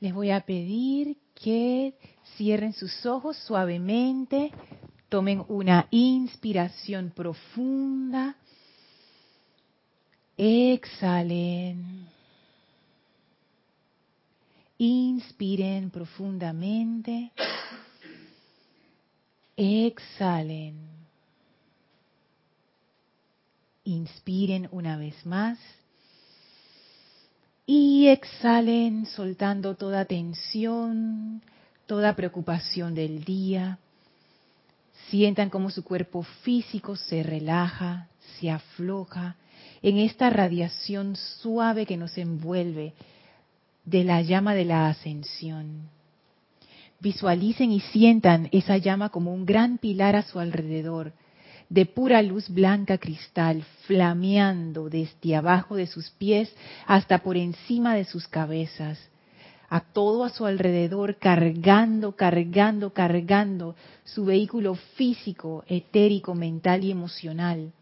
Les voy a pedir que cierren sus ojos suavemente, tomen una inspiración profunda, exhalen, inspiren profundamente, exhalen, inspiren una vez más. Y exhalen soltando toda tensión, toda preocupación del día. Sientan cómo su cuerpo físico se relaja, se afloja en esta radiación suave que nos envuelve de la llama de la ascensión. Visualicen y sientan esa llama como un gran pilar a su alrededor de pura luz blanca cristal, flameando desde abajo de sus pies hasta por encima de sus cabezas, a todo a su alrededor, cargando, cargando, cargando su vehículo físico, etérico, mental y emocional,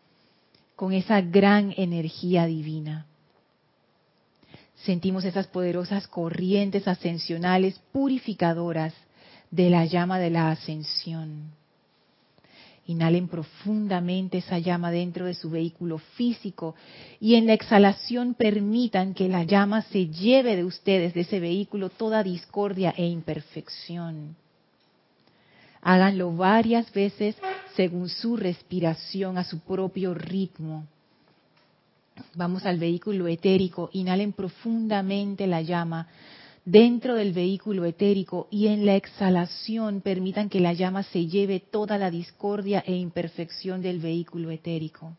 con esa gran energía divina. Sentimos esas poderosas corrientes ascensionales purificadoras de la llama de la ascensión Inhalen profundamente esa llama dentro de su vehículo físico y en la exhalación permitan que la llama se lleve de ustedes, de ese vehículo, toda discordia e imperfección. Háganlo varias veces según su respiración, a su propio ritmo. Vamos al vehículo etérico, inhalen profundamente la llama dentro del vehículo etérico y en la exhalación permitan que la llama se lleve toda la discordia e imperfección del vehículo etérico.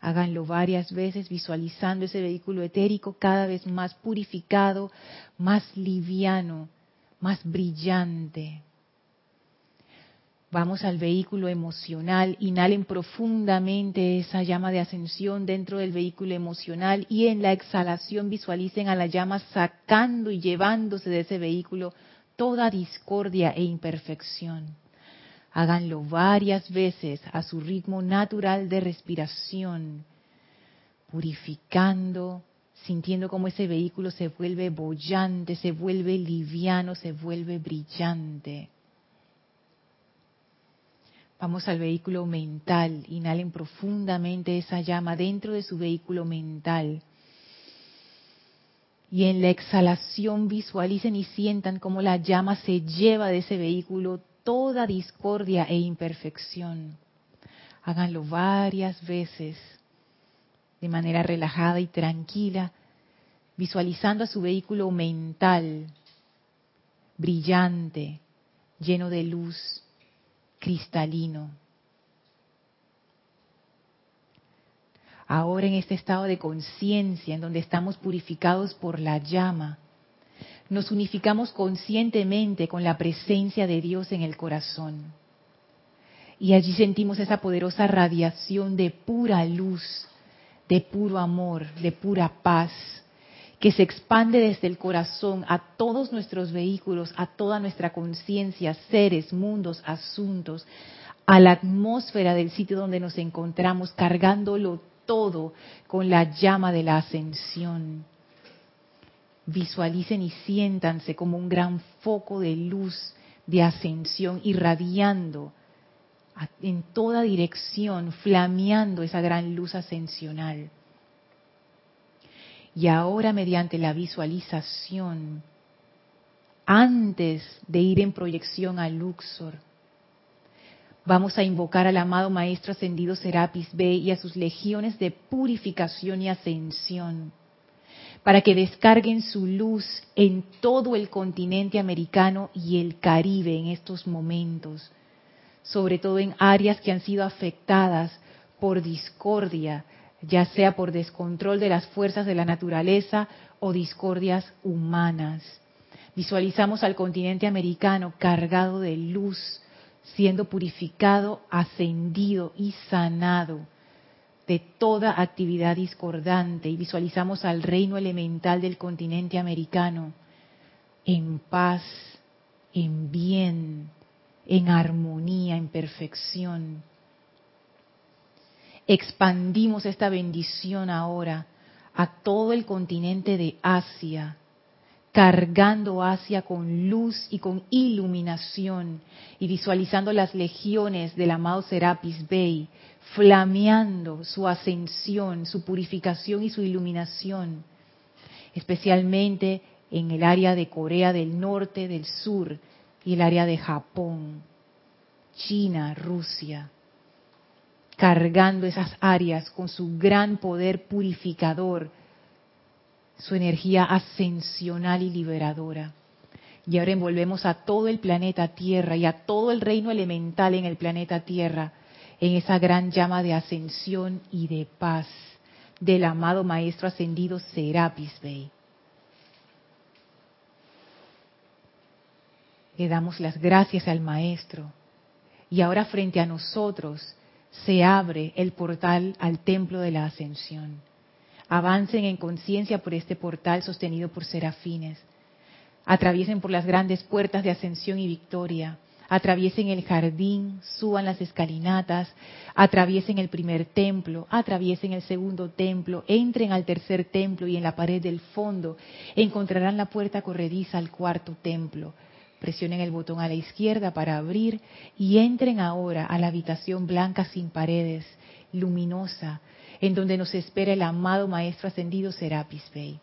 Háganlo varias veces visualizando ese vehículo etérico cada vez más purificado, más liviano, más brillante. Vamos al vehículo emocional, inhalen profundamente esa llama de ascensión dentro del vehículo emocional y en la exhalación visualicen a la llama sacando y llevándose de ese vehículo toda discordia e imperfección. Háganlo varias veces a su ritmo natural de respiración, purificando, sintiendo cómo ese vehículo se vuelve bollante, se vuelve liviano, se vuelve brillante. Vamos al vehículo mental. Inhalen profundamente esa llama dentro de su vehículo mental. Y en la exhalación visualicen y sientan cómo la llama se lleva de ese vehículo toda discordia e imperfección. Háganlo varias veces de manera relajada y tranquila, visualizando a su vehículo mental brillante, lleno de luz, cristalino. Ahora en este estado de conciencia, en donde estamos purificados por la llama, nos unificamos conscientemente con la presencia de Dios en el corazón. Y allí sentimos esa poderosa radiación de pura luz, de puro amor, de pura paz, que se expande desde el corazón a todos nuestros vehículos, a toda nuestra conciencia, seres, mundos, asuntos, a la atmósfera del sitio donde nos encontramos, cargándolo todo con la llama de la ascensión. Visualicen y siéntanse como un gran foco de luz, de ascensión, irradiando en toda dirección, flameando esa gran luz ascensional. Y ahora mediante la visualización, antes de ir en proyección a Luxor, vamos a invocar al amado Maestro Ascendido Serapis Bey y a sus legiones de purificación y ascensión, para que descarguen su luz en todo el continente americano y el Caribe en estos momentos, sobre todo en áreas que han sido afectadas por discordia, ya sea por descontrol de las fuerzas de la naturaleza o discordias humanas. Visualizamos al continente americano cargado de luz, siendo purificado, ascendido y sanado de toda actividad discordante y visualizamos al reino elemental del continente americano en paz, en bien, en armonía, en perfección expandimos esta bendición ahora a todo el continente de Asia, cargando hacia con luz y con iluminación y visualizando las legiones del amado Serapis Bey, flameando su ascensión, su purificación y su iluminación, especialmente en el área de Corea del Norte, del Sur y el área de Japón, China, Rusia, cargando esas áreas con su gran poder purificador, su energía ascensional y liberadora. Y ahora envolvemos a todo el planeta Tierra y a todo el reino elemental en el planeta Tierra en esa gran llama de ascensión y de paz del amado Maestro Ascendido Serapis Bey. Le damos las gracias al Maestro. Y ahora frente a nosotros se abre el portal al templo de la ascensión. Avancen en conciencia por este portal sostenido por serafines. Atraviesen por las grandes puertas de ascensión y victoria. Atraviesen el jardín, suban las escalinatas, atraviesen el primer templo, atraviesen el segundo templo, entren al tercer templo y en la pared del fondo encontrarán la puerta corrediza al cuarto templo. Presionen el botón a la izquierda para abrir y entren ahora a la habitación blanca sin paredes, luminosa, en donde nos espera el amado Maestro Ascendido Serapis Bey.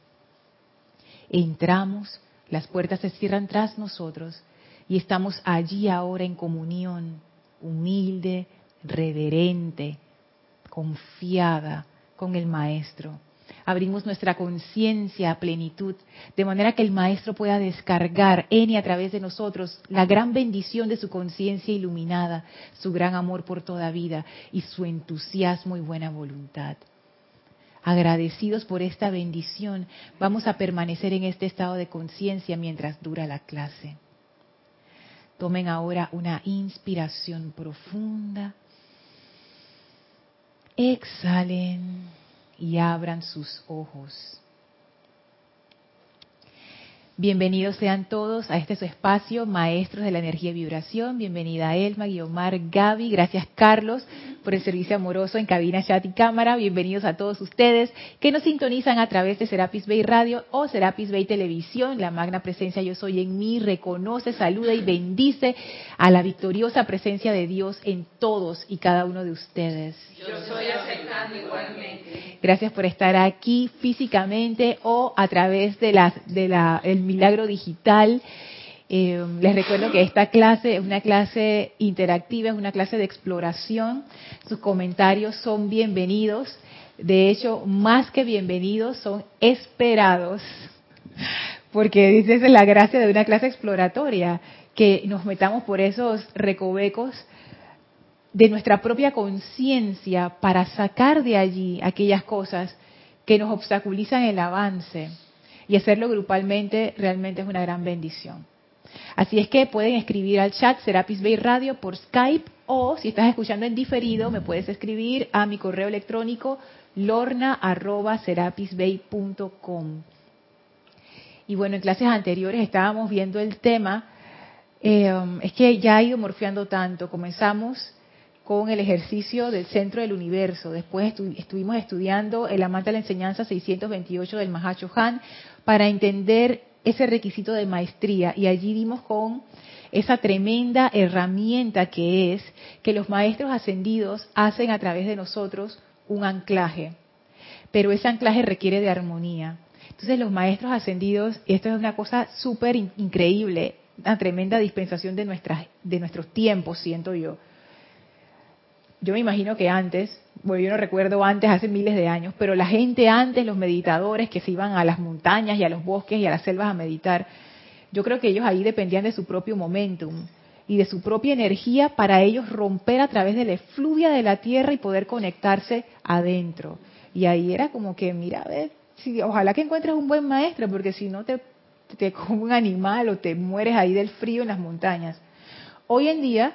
Entramos, las puertas se cierran tras nosotros y estamos allí ahora en comunión, humilde, reverente, confiada con el Maestro. Abrimos nuestra conciencia a plenitud, de manera que el Maestro pueda descargar en y a través de nosotros la gran bendición de su conciencia iluminada, su gran amor por toda vida y su entusiasmo y buena voluntad. Agradecidos por esta bendición, vamos a permanecer en este estado de conciencia mientras dura la clase. Tomen ahora una inspiración profunda. Exhalen y abran sus ojos. Bienvenidos sean todos a este su espacio, Maestros de la Energía y Vibración. Bienvenida Elma, Guiomar, Gaby. Gracias Carlos por el servicio amoroso en cabina, chat y cámara. Bienvenidos a todos ustedes que nos sintonizan a través de Serapis Bay Radio o Serapis Bay Televisión. La magna presencia Yo Soy en mí reconoce, saluda y bendice a la victoriosa presencia de Dios en todos y cada uno de ustedes. Yo soy aceptando igualmente. Gracias por estar aquí físicamente o a través de la, de la, el milagro digital. Eh, les recuerdo que esta clase es una clase interactiva, es una clase de exploración. Sus comentarios son bienvenidos. De hecho, más que bienvenidos, son esperados. Porque esa es la gracia de una clase exploratoria, que nos metamos por esos recovecos de nuestra propia conciencia para sacar de allí aquellas cosas que nos obstaculizan el avance y hacerlo grupalmente realmente es una gran bendición. Así es que pueden escribir al chat Serapis Bay Radio por Skype o si estás escuchando en diferido me puedes escribir a mi correo electrónico lorna@serapisbay.com. Y bueno, en clases anteriores estábamos viendo el tema, eh, es que ya ha ido morfeando tanto. Comenzamos con el ejercicio del centro del universo. Después estuvimos estudiando el amante de la enseñanza 628 del Mahacho Han para entender ese requisito de maestría y allí vimos con esa tremenda herramienta que es que los maestros ascendidos hacen a través de nosotros un anclaje. Pero ese anclaje requiere de armonía. Entonces los maestros ascendidos, esto es una cosa súper increíble, una tremenda dispensación de, nuestras, de nuestros tiempos, siento yo yo me imagino que antes, bueno, yo no recuerdo antes, hace miles de años, pero la gente antes, los meditadores que se iban a las montañas y a los bosques y a las selvas a meditar, yo creo que ellos ahí dependían de su propio momentum y de su propia energía para ellos romper a través de la efluvia de la tierra y poder conectarse adentro. Y ahí era como que, mira, a ver, si, ojalá que encuentres un buen maestro, porque si no te, te come un animal o te mueres ahí del frío en las montañas. Hoy en día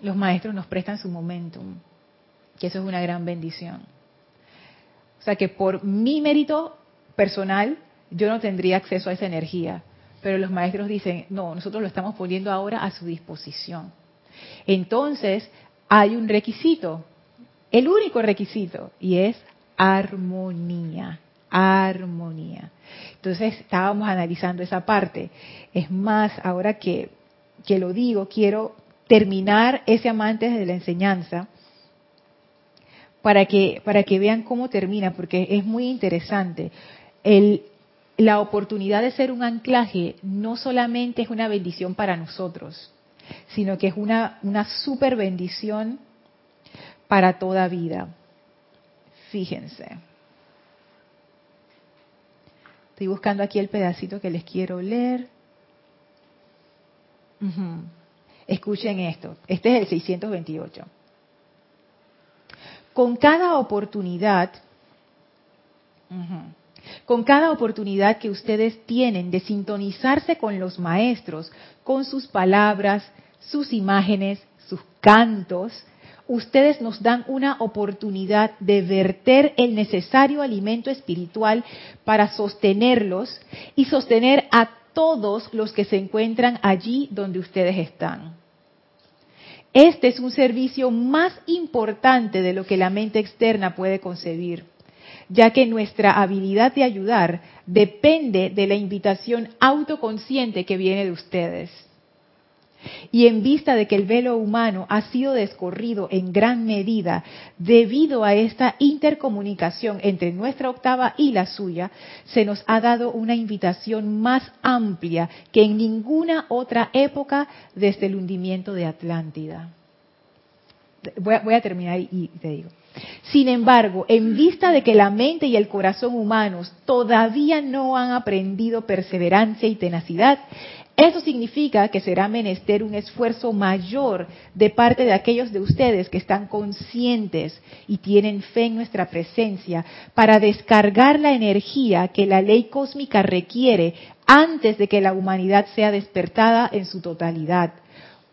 los maestros nos prestan su momentum, que eso es una gran bendición. O sea que por mi mérito personal, yo no tendría acceso a esa energía, pero los maestros dicen, no, nosotros lo estamos poniendo ahora a su disposición. Entonces, hay un requisito, el único requisito, y es armonía. armonía. Entonces estábamos analizando esa parte. Es más, ahora que, que lo digo, quiero terminar ese amante de la enseñanza para que, para que vean cómo termina, porque es muy interesante. El, la oportunidad de ser un anclaje no solamente es una bendición para nosotros, sino que es una, una super bendición para toda vida. Fíjense. Estoy buscando aquí el pedacito que les quiero leer. Escuchen esto. Este es el 628. Con cada oportunidad, con cada oportunidad que ustedes tienen de sintonizarse con los maestros, con sus palabras, sus imágenes, sus cantos, ustedes nos dan una oportunidad de verter el necesario alimento espiritual para sostenerlos y sostener a todos los que se encuentran allí donde ustedes están. Este es un servicio más importante de lo que la mente externa puede concebir, ya que nuestra habilidad de ayudar depende de la invitación autoconsciente que viene de ustedes. Y en vista de que el velo humano ha sido descorrido en gran medida debido a esta intercomunicación entre nuestra octava y la suya, se nos ha dado una invitación más amplia que en ninguna otra época desde el hundimiento de Atlántida. Voy a, terminar y te digo. Sin embargo, en vista de que la mente y el corazón humanos todavía no han aprendido perseverancia y tenacidad, eso significa que será menester un esfuerzo mayor de parte de aquellos de ustedes que están conscientes y tienen fe en nuestra presencia para descargar la energía que la ley cósmica requiere antes de que la humanidad sea despertada en su totalidad.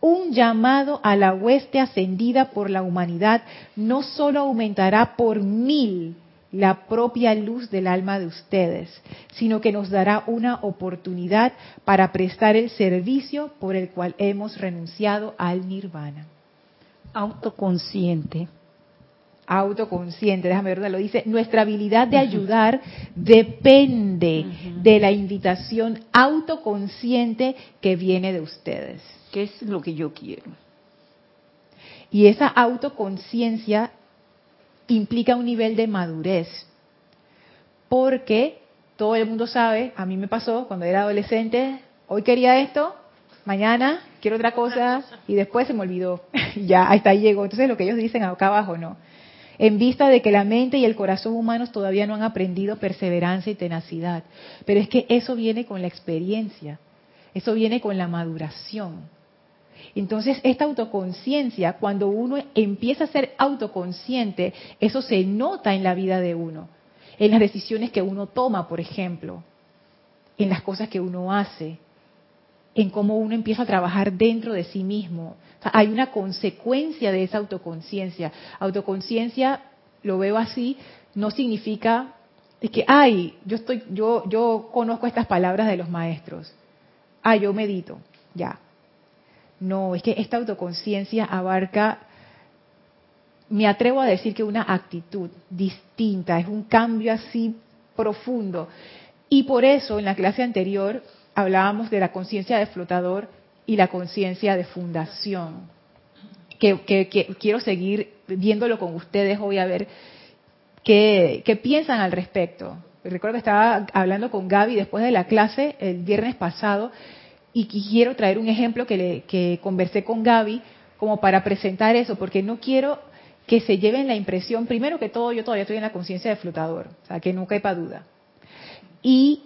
Un llamado a la hueste ascendida por la humanidad no solo aumentará por mil la propia luz del alma de ustedes, sino que nos dará una oportunidad para prestar el servicio por el cual hemos renunciado al nirvana. Autoconsciente. Autoconsciente, déjame ver lo dice. Nuestra habilidad de ayudar depende de la invitación autoconsciente que viene de ustedes. ¿Qué es lo que yo quiero? Y esa autoconciencia implica un nivel de madurez. Porque todo el mundo sabe, a mí me pasó cuando era adolescente, hoy quería esto, mañana quiero otra cosa y después se me olvidó. ya, hasta ahí llegó. Entonces lo que ellos dicen acá abajo, no. En vista de que la mente y el corazón humanos todavía no han aprendido perseverancia y tenacidad. Pero es que eso viene con la experiencia, eso viene con la maduración. Entonces, esta autoconciencia, cuando uno empieza a ser autoconsciente, eso se nota en la vida de uno, en las decisiones que uno toma, por ejemplo, en las cosas que uno hace, en cómo uno empieza a trabajar dentro de sí mismo. hay una consecuencia de esa autoconciencia. Autoconciencia, lo veo así, no significa que, ay, yo estoy, yo, yo conozco estas palabras de los maestros. Ah, yo medito, ya. No, es que esta autoconciencia abarca, me atrevo a decir que una actitud distinta, es un cambio así profundo. Y por eso en la clase anterior hablábamos de la conciencia de flotador y la conciencia de fundación. Que, quiero seguir viéndolo con ustedes hoy a ver qué, qué piensan al respecto. Recuerdo que estaba hablando con Gaby después de la clase el viernes pasado y quiero traer un ejemplo que, le, que conversé con Gaby como para presentar eso, porque no quiero que se lleven la impresión, primero que todo, yo todavía estoy en la conciencia de flotador, o sea, que no quepa duda. Y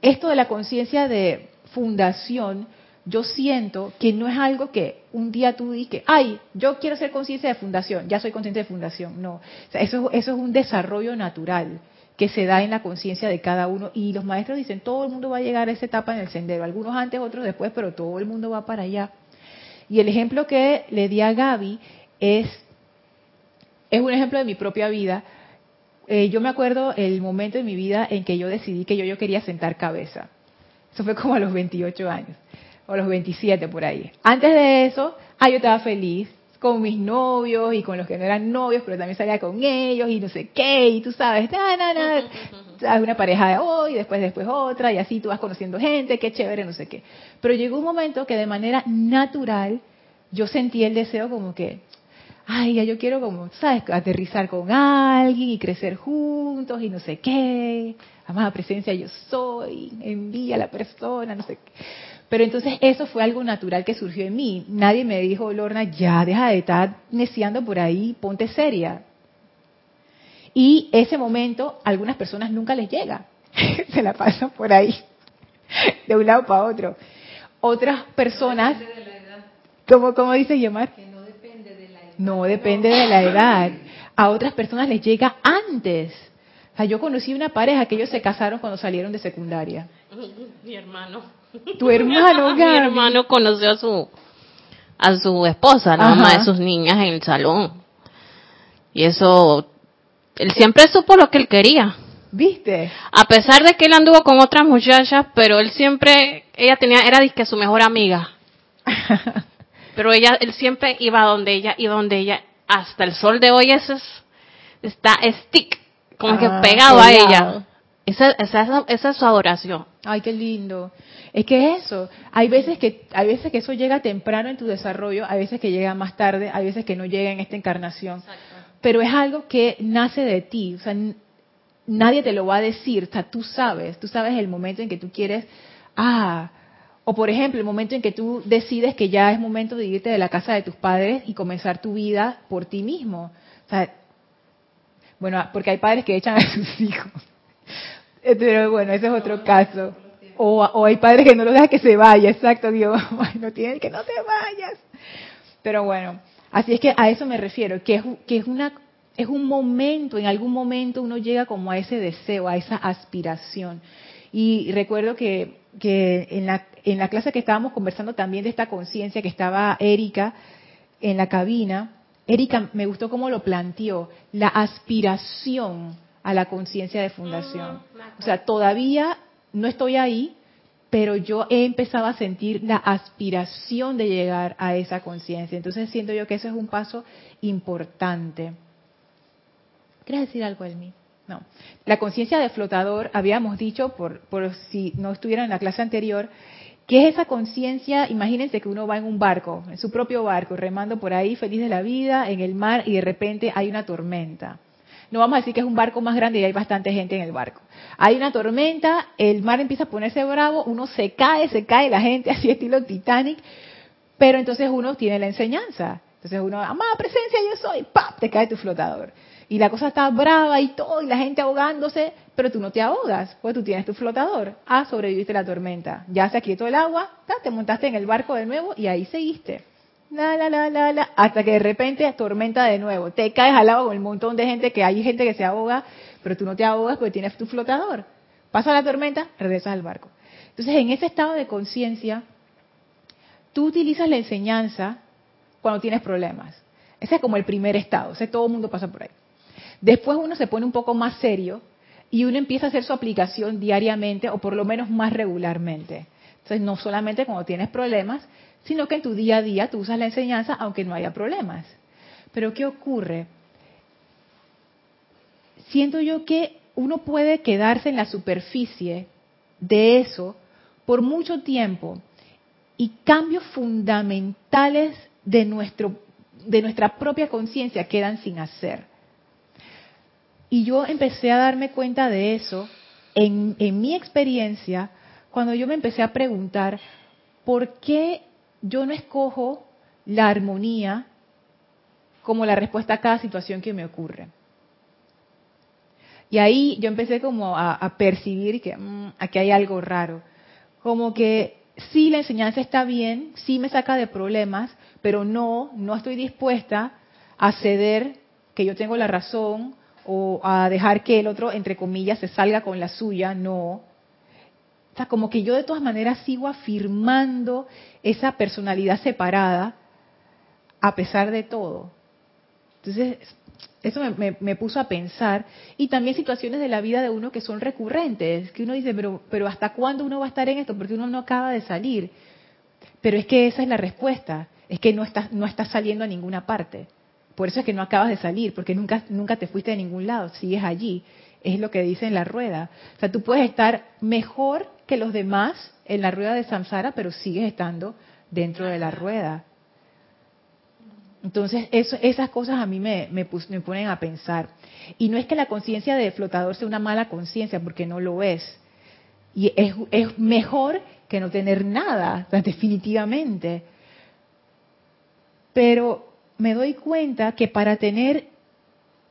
esto de la conciencia de fundación, yo siento que no es algo que un día tú dices, ay, yo quiero ser conciencia de fundación, ya soy consciente de fundación. No, eso es un desarrollo natural que se da en la conciencia de cada uno. Y los maestros dicen, todo el mundo va a llegar a esa etapa en el sendero, algunos antes, otros después, pero todo el mundo va para allá. Y el ejemplo que le di a Gaby es, es un ejemplo de mi propia vida. Eh, yo me acuerdo el momento de mi vida en que yo decidí que yo, yo quería sentar cabeza. Eso fue como a los 28 años, o los 27 por ahí. Antes de eso, ah, yo estaba feliz, con mis novios y con los que no eran novios, pero también salía con ellos y no sé qué, y tú sabes, nada, nada, una pareja de hoy, después después otra, y así tú vas conociendo gente, qué chévere, no sé qué. Pero llegó un momento que de manera natural yo sentí el deseo como que, ay, ya yo quiero como, ¿sabes? Aterrizar con alguien y crecer juntos y no sé qué. Amada presencia yo soy, envía a la persona, no sé qué. Pero entonces eso fue algo natural que surgió en mí. Nadie me dijo, Lorna, ya deja de estar neciando por ahí, ponte seria. Y ese momento a algunas personas nunca les llega. Se la pasan por ahí, de un lado para otro. Otras personas, como, como dice Yomar, Que no depende de la edad. no depende de la edad. A otras personas les llega antes. Sea, yo conocí una pareja que ellos se casaron cuando salieron de secundaria. Mi hermano. Tu hermano, Mi Gaby. hermano conoció a su a su esposa, la Ajá. mamá de sus niñas en el salón. Y eso él siempre supo lo que él quería. ¿Viste? A pesar de que él anduvo con otras muchachas, pero él siempre ella tenía era disque su mejor amiga. Pero ella él siempre iba donde ella iba donde ella hasta el sol de hoy ese es está stick como Ah, que pegado a ella. Esa, esa, esa es su adoración. Ay, qué lindo. Es que eso, hay veces que hay veces que eso llega temprano en tu desarrollo, hay veces que llega más tarde, hay veces que no llega en esta encarnación. Pero es algo que nace de ti, o sea, nadie te lo va a decir, o sea, tú sabes, tú sabes el momento en que tú quieres, ah, o por ejemplo, el momento en que tú decides que ya es momento de irte de la casa de tus padres y comenzar tu vida por ti mismo. O sea, bueno, porque hay padres que echan a sus hijos. Eh, Pero bueno, ese es otro caso. O, o hay padres que no lo dejan que se vaya, exacto, Dios, ay, no tienen que no te vayas. Pero bueno, así es que a eso me refiero, que es, que es una es un momento, en algún momento uno llega como a ese deseo, a esa aspiración. Y recuerdo que, que en, la, en la clase que estábamos conversando también de esta conciencia que estaba Erika en la cabina, Erika me gustó cómo lo planteó, la aspiración a la conciencia de fundación. O sea, todavía no estoy ahí, pero yo he empezado a sentir la aspiración de llegar a esa conciencia. Entonces siento yo que ese es un paso importante. ¿Quieres decir algo, Elmi? No. La conciencia de flotador, habíamos dicho, por, por si no estuvieran en la clase anterior, que es esa conciencia, imagínense que uno va en un barco, en su propio barco, remando por ahí, feliz de la vida, en el mar, y de repente hay una tormenta. No vamos a decir que es un barco más grande y hay bastante gente en el barco. Hay una tormenta, el mar empieza a ponerse bravo, uno se cae, se cae la gente así estilo Titanic, pero entonces uno tiene la enseñanza. Entonces uno, amada presencia yo soy, ¡pap! te cae tu flotador. Y la cosa está brava y todo, y la gente ahogándose, pero tú no te ahogas, porque tú tienes tu flotador. Ah, sobreviviste la tormenta. Ya se aquietó el agua, te montaste en el barco de nuevo y ahí seguiste. La, la, la, la, la, hasta que de repente tormenta de nuevo. Te caes al agua con un montón de gente que hay gente que se ahoga, pero tú no te ahogas porque tienes tu flotador. Pasa la tormenta, regresas al barco. Entonces, en ese estado de conciencia, tú utilizas la enseñanza cuando tienes problemas. Ese es como el primer estado, ese todo el mundo pasa por ahí. Después uno se pone un poco más serio y uno empieza a hacer su aplicación diariamente o por lo menos más regularmente. Entonces, no solamente cuando tienes problemas, sino que en tu día a día tú usas la enseñanza aunque no haya problemas. Pero ¿qué ocurre? Siento yo que uno puede quedarse en la superficie de eso por mucho tiempo y cambios fundamentales de nuestro de nuestra propia conciencia quedan sin hacer. Y yo empecé a darme cuenta de eso en, en mi experiencia cuando yo me empecé a preguntar por qué yo no escojo la armonía como la respuesta a cada situación que me ocurre. Y ahí yo empecé como a, percibir que mm, aquí hay algo raro. Como que sí la enseñanza está bien, sí me saca de problemas, pero no, no estoy dispuesta a ceder que yo tengo la razón o a dejar que el otro, entre comillas, se salga con la suya, no. O sea, como que yo de todas maneras sigo afirmando esa personalidad separada a pesar de todo. Entonces, eso me, me, puso a pensar. Y también situaciones de la vida de uno que son recurrentes, que uno dice, pero, pero ¿hasta cuándo uno va a estar en esto? Porque uno no acaba de salir. Pero es que esa es la respuesta, es que no estás, no estás saliendo a ninguna parte. Por eso es que no acabas de salir, porque nunca, nunca te fuiste de ningún lado, sigues allí. es lo que dice en la rueda. O sea, tú puedes estar mejor que los demás en la rueda de samsara, pero sigues estando dentro de la rueda. Entonces, esas cosas a mí me, me, me ponen a pensar. Y no es que la conciencia de flotador sea una mala conciencia, porque no lo es. Y es, es, mejor que no tener nada, definitivamente. Pero me doy cuenta que para tener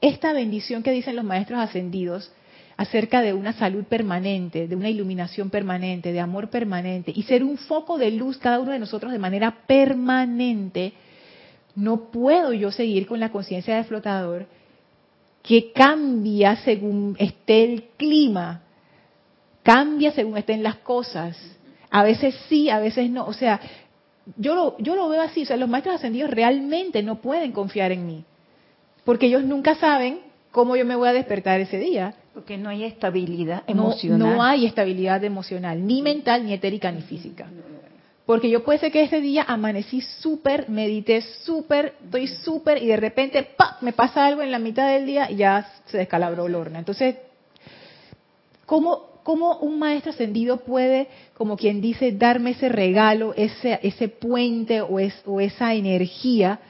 esta bendición que dicen los maestros ascendidos acerca de una salud permanente, de una iluminación permanente, de amor permanente, y ser un foco de luz cada uno de nosotros de manera permanente, no puedo yo seguir con la conciencia de flotador que cambia según esté el clima, cambia según estén las cosas. A veces sí, a veces no. O sea, yo lo, yo lo veo así. O sea, los maestros ascendidos realmente no pueden confiar en mí. Porque ellos nunca saben cómo yo me voy a despertar ese día. Porque no hay estabilidad emocional. No, no hay estabilidad emocional, ni mental, ni etérica, ni física. Porque yo puede ser que ese día amanecí súper, medité súper, estoy súper, y de repente ¡pa! me pasa algo en la mitad del día y ya se descalabró el horno. Entonces, ¿cómo, ¿cómo un maestro ascendido puede, como quien dice, darme ese regalo, ese, ese puente o, es, o esa energía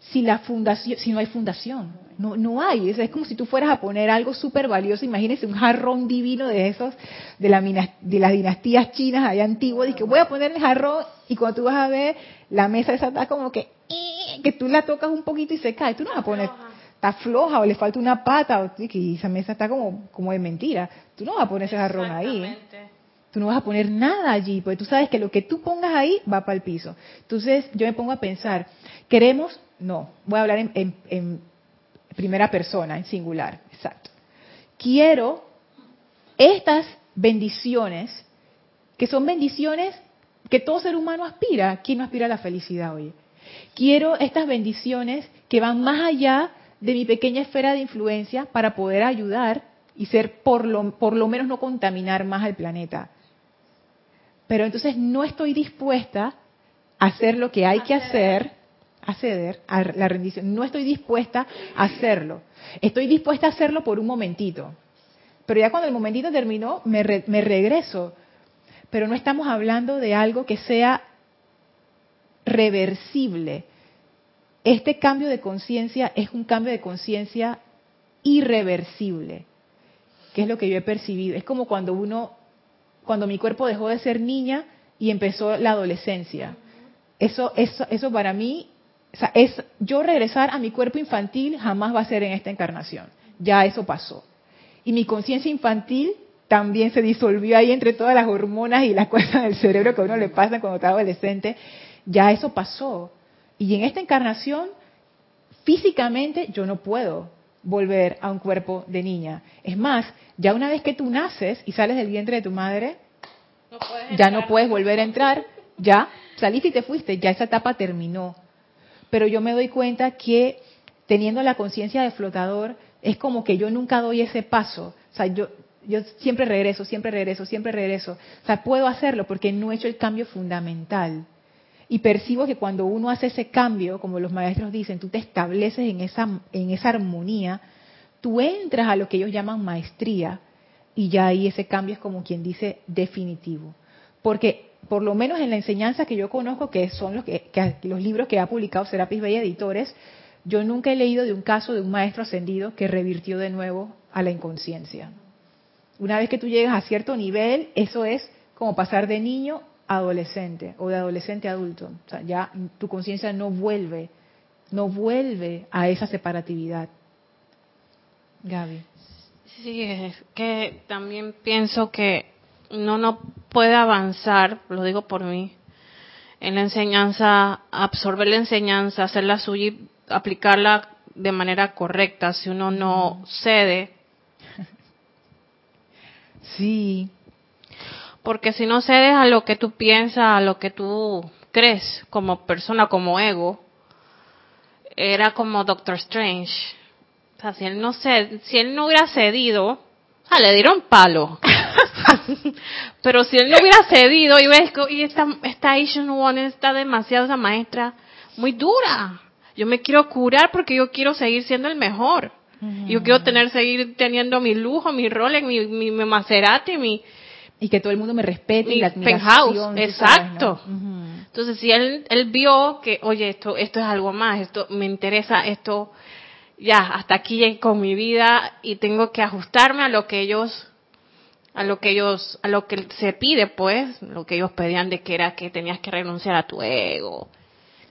si la fundación, si no hay fundación? No, no hay. Es, como si tú fueras a poner algo súper valioso. Imagínese un jarrón divino de esos, de, la, de las dinastías chinas allá antiguas. Que voy a poner el jarrón y cuando tú vas a ver, la mesa esa está como que, que tú la tocas un poquito y se cae. Tú no vas a poner, está floja o le falta una pata o que esa mesa está como, como de mentira. Tú no vas a poner ese jarrón ahí. Tú no vas a poner nada allí, porque tú sabes que lo que tú pongas ahí va para el piso. Entonces yo me pongo a pensar, queremos, no, voy a hablar en, en primera persona, en singular, exacto. Quiero estas bendiciones, que son bendiciones que todo ser humano aspira. ¿Quién no aspira a la felicidad hoy? Quiero estas bendiciones que van más allá de mi pequeña esfera de influencia para poder ayudar y ser por lo, por lo menos no contaminar más al planeta. Pero entonces no estoy dispuesta a hacer lo que hay que hacer a ceder a la rendición. No estoy dispuesta a hacerlo. Estoy dispuesta a hacerlo por un momentito. Pero ya cuando el momentito terminó, me, me regreso. Pero no estamos hablando de algo que sea reversible. Este cambio de conciencia es un cambio de conciencia irreversible, que es lo que yo he percibido. Es como cuando uno, cuando mi cuerpo dejó de ser niña y empezó la adolescencia. Eso, eso, eso para mí o sea, es yo regresar a mi cuerpo infantil jamás va a ser en esta encarnación. Ya eso pasó. Y mi conciencia infantil también se disolvió ahí entre todas las hormonas y las cosas del cerebro que a uno le pasan cuando está adolescente. Ya eso pasó. Y en esta encarnación, físicamente, yo no puedo volver a un cuerpo de niña. Es más, ya una vez que tú naces y sales del vientre de tu madre, ya no puedes volver a entrar. Ya saliste y te fuiste, ya esa etapa terminó pero yo me doy cuenta que teniendo la conciencia de flotador, es como que yo nunca doy ese paso. O sea, yo, yo siempre regreso, siempre regreso, siempre regreso. O sea, puedo hacerlo porque no he hecho el cambio fundamental. Y percibo que cuando uno hace ese cambio, como los maestros dicen, tú te estableces en esa, en esa armonía, tú entras a lo que ellos llaman maestría y ya ahí ese cambio es como quien dice definitivo. Porque por lo menos en la enseñanza que yo conozco, que son los, que, los libros que ha publicado Serapis Bay Editores, yo nunca he leído de un caso de un maestro ascendido que revirtió de nuevo a la inconsciencia. Una vez que tú llegas a cierto nivel, eso es como pasar de niño adolescente o de adolescente a adulto. O sea, ya tu conciencia no vuelve, no vuelve a esa separatividad. Gaby. Sí, es que también pienso que no no puede avanzar, lo digo por mí, en la enseñanza, absorber la enseñanza, hacerla suya y aplicarla de manera correcta si uno no cede. Sí. Porque si no cedes a lo que tú piensas, a lo que tú crees como persona, como ego, era como Doctor Strange. O sea, si él no, ced, si él no hubiera cedido, Ah, le dieron palo. Pero si él no hubiera cedido y ves y esta, esta Asian One está demasiado, esa maestra, muy dura. Yo me quiero curar porque yo quiero seguir siendo el mejor. Yo quiero tener, seguir teniendo mi lujo, mi Rolex, mi, mi, mi Maserati, mi... Y que todo el mundo me respete y la penthouse, admiración, sabes, exacto. Entonces, si él, él vio que, oye, esto, esto es algo más, esto me interesa, esto, ya, hasta aquí con mi vida y tengo que ajustarme a lo que ellos, a lo que ellos, a lo que se pide, pues, lo que ellos pedían de que era que tenías que renunciar a tu ego,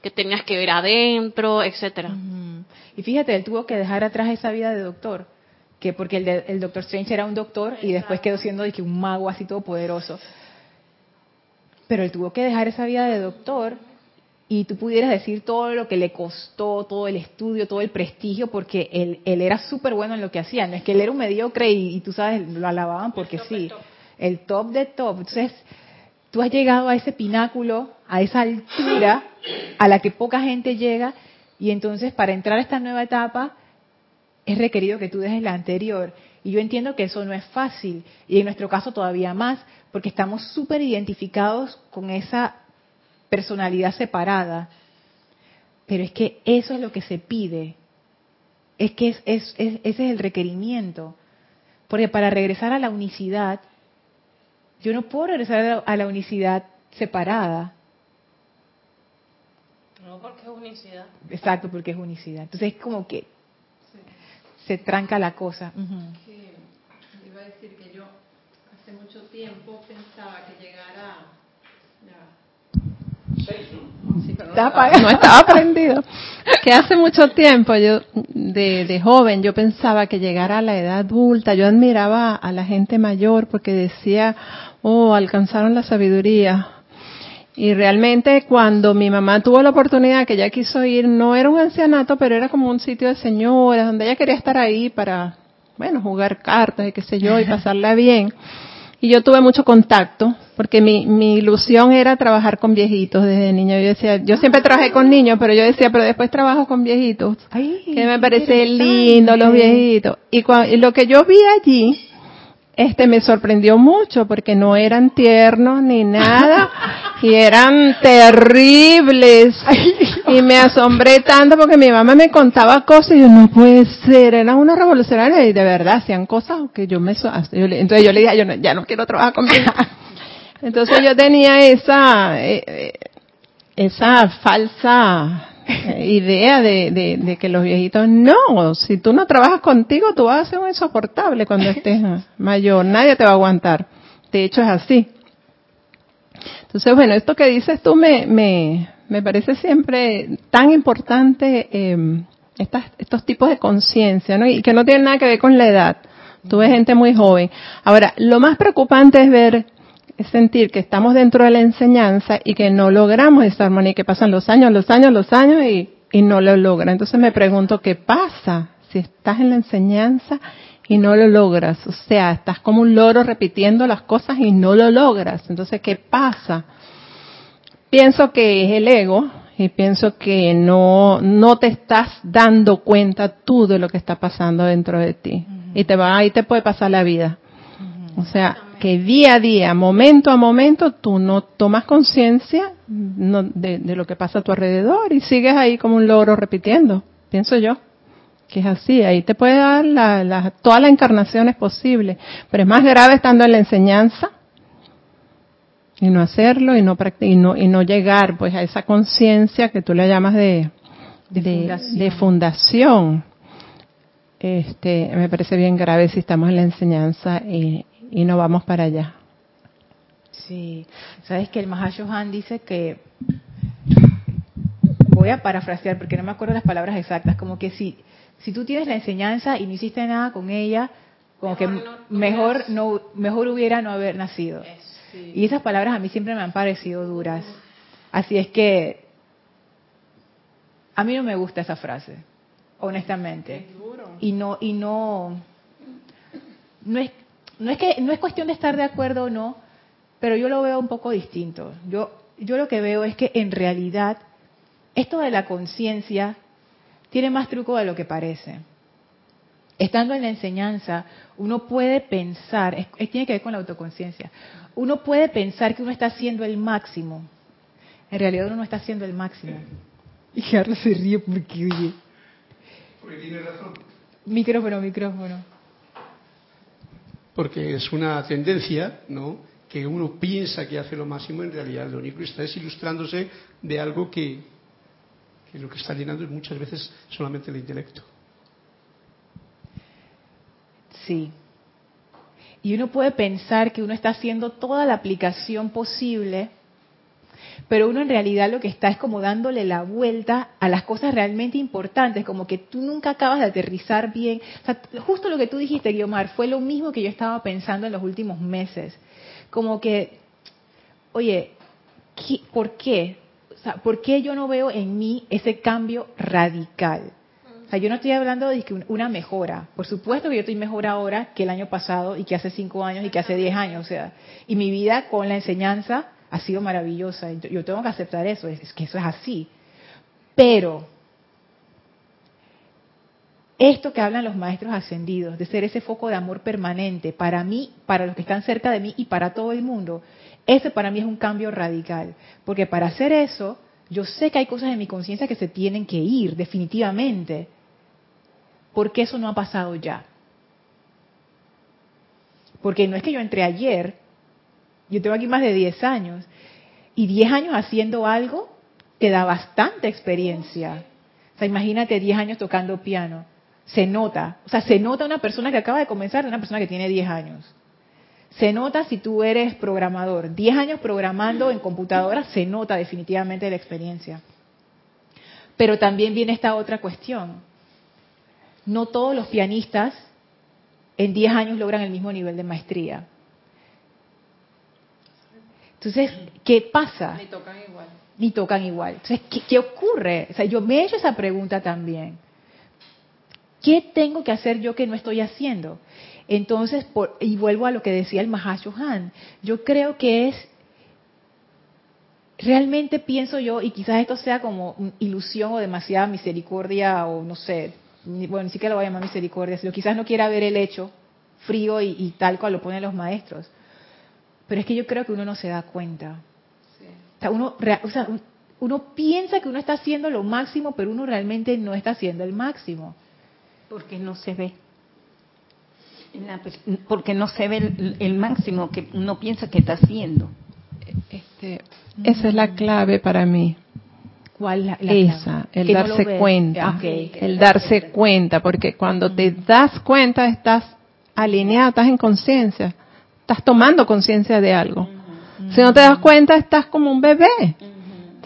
que tenías que ver adentro, etcétera. Y fíjate, él tuvo que dejar atrás esa vida de doctor, que porque el, de- el Doctor Strange era un doctor y después quedó siendo de que un mago así todopoderoso. Pero él tuvo que dejar esa vida de doctor y tú pudieras decir todo lo que le costó, todo el estudio, todo el prestigio, porque él, él era súper bueno en lo que hacía. No es que él era un mediocre y, y tú sabes, lo alababan porque sí. El top de top. Entonces, tú has llegado a ese pináculo, a esa altura a la que poca gente llega y entonces para entrar a esta nueva etapa es requerido que tú dejes la anterior. Y yo entiendo que eso no es fácil y en nuestro caso todavía más porque estamos súper identificados con esa personalidad separada. Pero es que eso es lo que se pide. Es que es, es- es- ese es el requerimiento. Porque para regresar a la unicidad, yo no puedo regresar a la, a la unicidad separada. No, porque es unicidad. Exacto, porque es unicidad. Entonces es como que se tranca la cosa. Que iba a decir que yo hace mucho tiempo pensaba que llegara ya. Sí, pero no, Está estaba, apagado. no estaba prendido. Que hace mucho tiempo yo, de, de joven, yo pensaba que llegara a la edad adulta. Yo admiraba a la gente mayor porque decía, oh, alcanzaron la sabiduría. Y realmente cuando mi mamá tuvo la oportunidad que ella quiso ir, no era un ancianato, pero era como un sitio de señoras, donde ella quería estar ahí para, bueno, jugar cartas y qué sé yo, y pasarla bien. Y yo tuve mucho contacto, porque mi, mi ilusión era trabajar con viejitos desde niño. Yo decía, yo siempre trabajé con niños, pero yo decía, pero después trabajo con viejitos. Ay, Que me parece lindo los viejitos. Y, cua- y lo que yo vi allí, este me sorprendió mucho porque no eran tiernos ni nada y eran terribles. Y me asombré tanto porque mi mamá me contaba cosas y yo no puede ser eran unos revolucionarios y de verdad hacían cosas que yo me entonces yo le dije yo no- ya no quiero trabajar conmigo entonces yo tenía esa eh, eh, esa falsa idea de, de, de que los viejitos no, si tú no trabajas contigo, tú vas a ser un insoportable cuando estés mayor, nadie te va a aguantar. De hecho es así. Entonces, bueno, esto que dices tú me, me, me parece siempre tan importante eh, estas, estos tipos de conciencia, ¿no? Y que no tienen nada que ver con la edad. Tú ves gente muy joven. Ahora, lo más preocupante es ver, es sentir que estamos dentro de la enseñanza y que no logramos esa armonía, y que pasan los años, los años, los años y, y no lo logra. Entonces me pregunto, ¿qué pasa si estás en la enseñanza y no lo logras? O sea, estás como un loro repitiendo las cosas y no lo logras. Entonces, ¿qué pasa? Pienso que es el ego y pienso que no, no te estás dando cuenta tú de lo que está pasando dentro de ti. Y te va, ahí te puede pasar la vida. O sea, que día a día, momento a momento, tú no tomas conciencia no, de, de lo que pasa a tu alrededor y sigues ahí como un loro repitiendo, pienso yo. Que es así, ahí te puede dar la, la, todas las encarnaciones posibles, pero es más grave estando en la enseñanza y no hacerlo y no, y no, y no llegar pues a esa conciencia que tú le llamas de, De de, fundación. de fundación. Este, me parece bien grave si estamos en la enseñanza y, y no vamos para allá. Sí, sabes que el Mahashohan dice que voy a parafrasear porque no me acuerdo las palabras exactas, como que si si tú tienes la enseñanza y no hiciste nada con ella, como que Mejor no- no mejor hubieras- no mejor hubiera no haber nacido. Y esas palabras a mí siempre me han parecido duras. Así es que a mí no me gusta esa frase, honestamente. Y no y no no es no es que no es cuestión de estar de acuerdo o no, pero yo lo veo un poco distinto. Yo yo lo que veo es que en realidad esto de la conciencia tiene más truco de lo que parece. Estando en la enseñanza, uno puede pensar, es- es- tiene que ver con la autoconciencia, uno puede pensar que uno está haciendo el máximo. En realidad uno no está haciendo el máximo. Y Carlos se ríe porque, oye, Porque tiene razón. Micrófono, micrófono. Porque es una tendencia, ¿no? Que uno piensa que hace lo máximo, en realidad lo único que está es ilustrándose de algo que, que lo que está llenando es muchas veces solamente el intelecto. Sí. Y uno puede pensar que uno está haciendo toda la aplicación posible, pero uno en realidad lo que está es como dándole la vuelta a las cosas realmente importantes, como que tú nunca acabas de aterrizar bien. O sea, justo lo que tú dijiste, Guiomar, fue lo mismo que yo estaba pensando en los últimos meses. Como que, oye, ¿por qué? O sea, ¿por qué yo no veo en mí ese cambio radical? O sea, yo no estoy hablando de una mejora. Por supuesto que yo estoy mejor ahora que el año pasado y que hace cinco años y que hace diez años. O sea, y mi vida con la enseñanza ha sido maravillosa. Yo tengo que aceptar eso, es que eso es así. Pero esto que hablan los maestros ascendidos, de ser ese foco de amor permanente para mí, para los que están cerca de mí y para todo el mundo, ese para mí es un cambio radical. Porque para hacer eso, yo sé que hay cosas en mi conciencia que se tienen que ir, definitivamente. Porque eso no ha pasado ya. Porque no es que yo entré ayer yo tengo aquí más de 10 años. Y 10 años haciendo algo te da bastante experiencia. O sea, imagínate 10 años tocando piano. Se nota. O sea, se nota una persona que acaba de comenzar de una persona que tiene 10 años. Se nota si tú eres programador. 10 años programando en computadora, se nota definitivamente la experiencia. Pero también viene esta otra cuestión. No todos los pianistas en 10 años logran el mismo nivel de maestría. Entonces, ¿qué pasa? Ni tocan igual. Ni tocan igual. Entonces, ¿qué, ocurre? O sea, yo me he hecho esa pregunta también. ¿Qué tengo que hacer yo que no estoy haciendo? Entonces, y vuelvo a lo que decía el Han, yo creo que es, realmente pienso yo, y quizás esto sea como ilusión o demasiada misericordia, o no sé, bueno, ni siquiera lo voy a llamar misericordia, sino quizás no quiera ver el hecho frío y, y tal cual lo ponen los maestros. Pero es que yo creo que uno no se da cuenta. O, sea, uno, uno piensa que uno está haciendo lo máximo, pero uno realmente no está haciendo el máximo. Porque no se ve. Porque no se ve el, máximo que uno piensa que está haciendo. Este, esa es la clave para mí. ¿Cuál la, Esa, el darse cuenta. El darse cuenta, porque cuando te das cuenta estás alineado, estás en conciencia estás tomando conciencia de algo. Si no te das cuenta, estás como un bebé.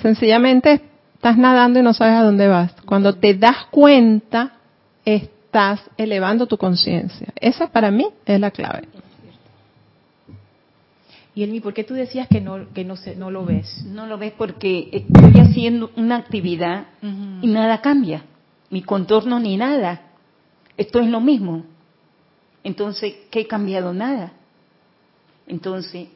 Sencillamente estás nadando y no sabes a dónde vas. Cuando te das cuenta, estás elevando tu conciencia. Esa para mí es la clave. Y Elmi, ¿por qué tú decías que no que no se, no lo ves? No lo ves porque estoy haciendo una actividad y nada cambia, mi contorno ni nada. Esto es lo mismo. Entonces, ¿qué he cambiado? Nada. Entonces,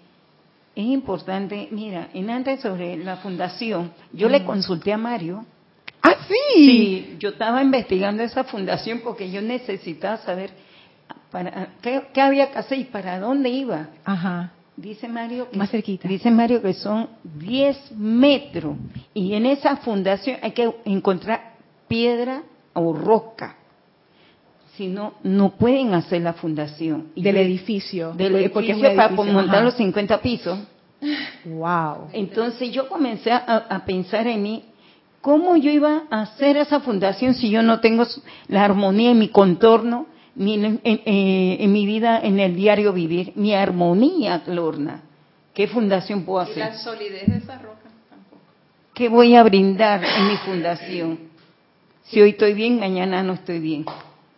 es importante, mira, en antes sobre la fundación, yo le consulté a Mario. ¿Ah, sí? Sí, yo estaba investigando esa fundación porque yo necesitaba saber para qué, había que hacer y para dónde iba. Ajá. Dice Mario que, Más cerquita. Dice Mario que son 10 metros y en esa fundación hay que encontrar piedra o roca si no, no pueden hacer la fundación. del edificio. Del edificio, para montar los 50 pisos. Wow. Entonces yo comencé a, pensar en mí, ¿cómo yo iba a hacer esa fundación si yo no tengo la armonía en mi contorno, ni en, eh, mi vida, en el diario vivir, mi armonía, Lorna? ¿Qué fundación puedo hacer? Y la solidez de esa roca tampoco. ¿Qué voy a brindar en mi fundación? Si hoy estoy bien, mañana no estoy bien.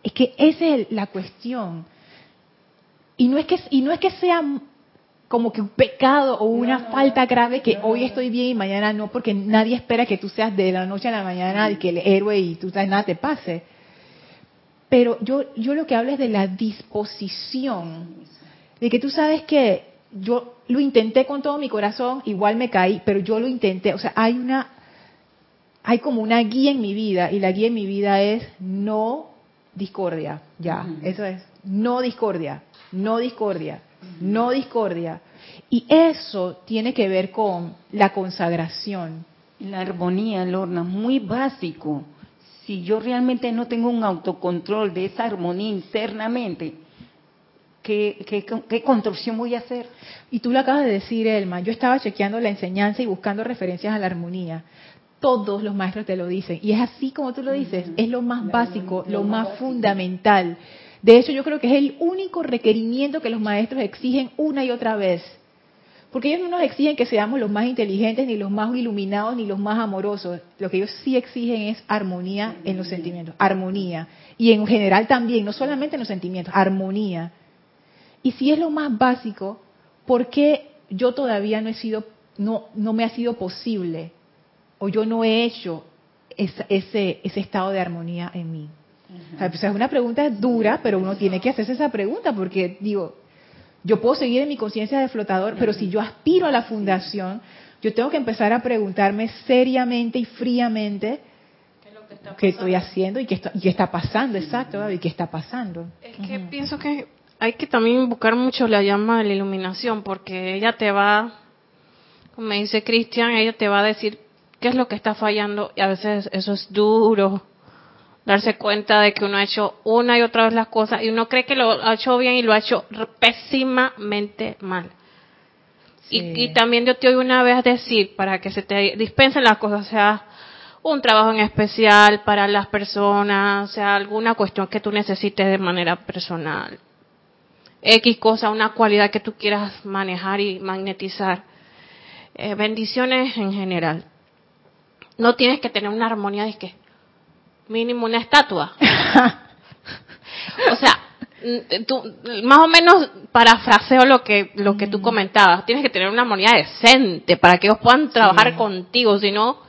Es que esa es la cuestión. Y no es que, y no es que sea como que un pecado o una falta grave que hoy estoy bien y mañana no, porque nadie espera que tú seas de la noche a la mañana y que el héroe y tú nada te pase. Pero yo, yo lo que hablo es de la disposición, de que tú sabes que yo lo intenté con todo mi corazón, igual me caí, pero yo lo intenté. O sea, hay una, hay como una guía en mi vida y la guía en mi vida es no discordia, ya, eso es, no discordia, no discordia, no discordia. Y eso tiene que ver con la consagración. La armonía, Lorna, muy básico. si yo realmente no tengo un autocontrol de esa armonía internamente, ¿qué, qué, qué construcción voy a hacer? Y tú lo acabas de decir, Elma. Yo estaba chequeando la enseñanza y buscando referencias a la armonía. Todos los maestros te lo dicen. Y es así como tú lo dices. Es lo más básico, lo más fundamental. De hecho, yo creo que es el único requerimiento que los maestros exigen una y otra vez. Porque ellos no nos exigen que seamos los más inteligentes, ni los más iluminados, ni los más amorosos. Lo que ellos sí exigen es armonía en los sentimientos, armonía. Y en general también, no solamente en los sentimientos, armonía. Y si es lo más básico, ¿por qué yo todavía no he sido, no, no me ha sido posible, o yo no he hecho ese, ese, ese estado de armonía en mí? O sea, pues es una pregunta dura, pero uno tiene que hacerse esa pregunta, porque digo, yo puedo seguir en mi conciencia de flotador, pero si yo aspiro a la fundación, yo tengo que empezar a preguntarme seriamente y fríamente ¿Qué es lo que está qué estoy haciendo y qué está, y qué está pasando, exacto, Gaby, qué está pasando. Es que pienso que hay que también buscar mucho la llama de la iluminación, porque ella te va, como me dice Cristian, ella te va a decir qué es lo que está fallando y a veces eso es duro, darse cuenta de que uno ha hecho una y otra vez las cosas y uno cree que lo ha hecho bien y lo ha hecho pésimamente mal. Sí. Y, y también yo te oí una vez decir, para que se te dispensen las cosas, o sea, un trabajo en especial para las personas, o sea, alguna cuestión que tú necesites de manera personal. X cosa, una cualidad que tú quieras manejar y magnetizar. Eh, bendiciones en general. No tienes que tener una armonía de que mínimo una estatua. o sea, mm, tú, más o menos parafraseo lo que lo que tú comentabas. Tienes que tener una armonía decente para que ellos puedan trabajar contigo, si no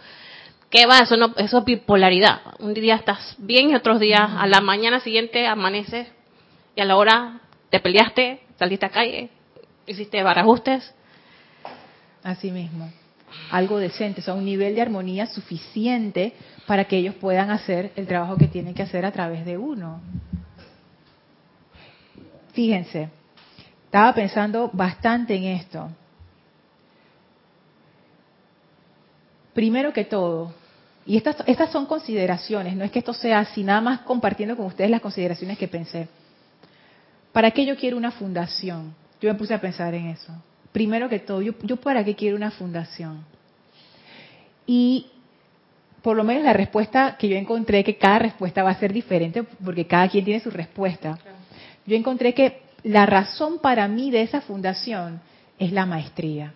¿Qué va? Eso, no, eso es bipolaridad. Un día estás bien y otros días a la mañana siguiente amaneces y a la hora te peleaste, saliste a calle, hiciste barajustes. Así mismo. Algo decente, o sea, un nivel de armonía suficiente para que ellos puedan hacer el trabajo que tienen que hacer a través de uno. Fíjense, estaba pensando bastante en esto. Primero que todo, y estas, estas son consideraciones, no es que esto sea así, nada más compartiendo con ustedes las consideraciones que pensé. ¿Para qué yo quiero una fundación? Yo me puse a pensar en eso. Primero que todo, yo, yo para qué quiero una fundación. Y por lo menos la respuesta que yo encontré, que cada respuesta va a ser diferente, porque cada quien tiene su respuesta. Yo encontré que la razón para mí de esa fundación es la maestría.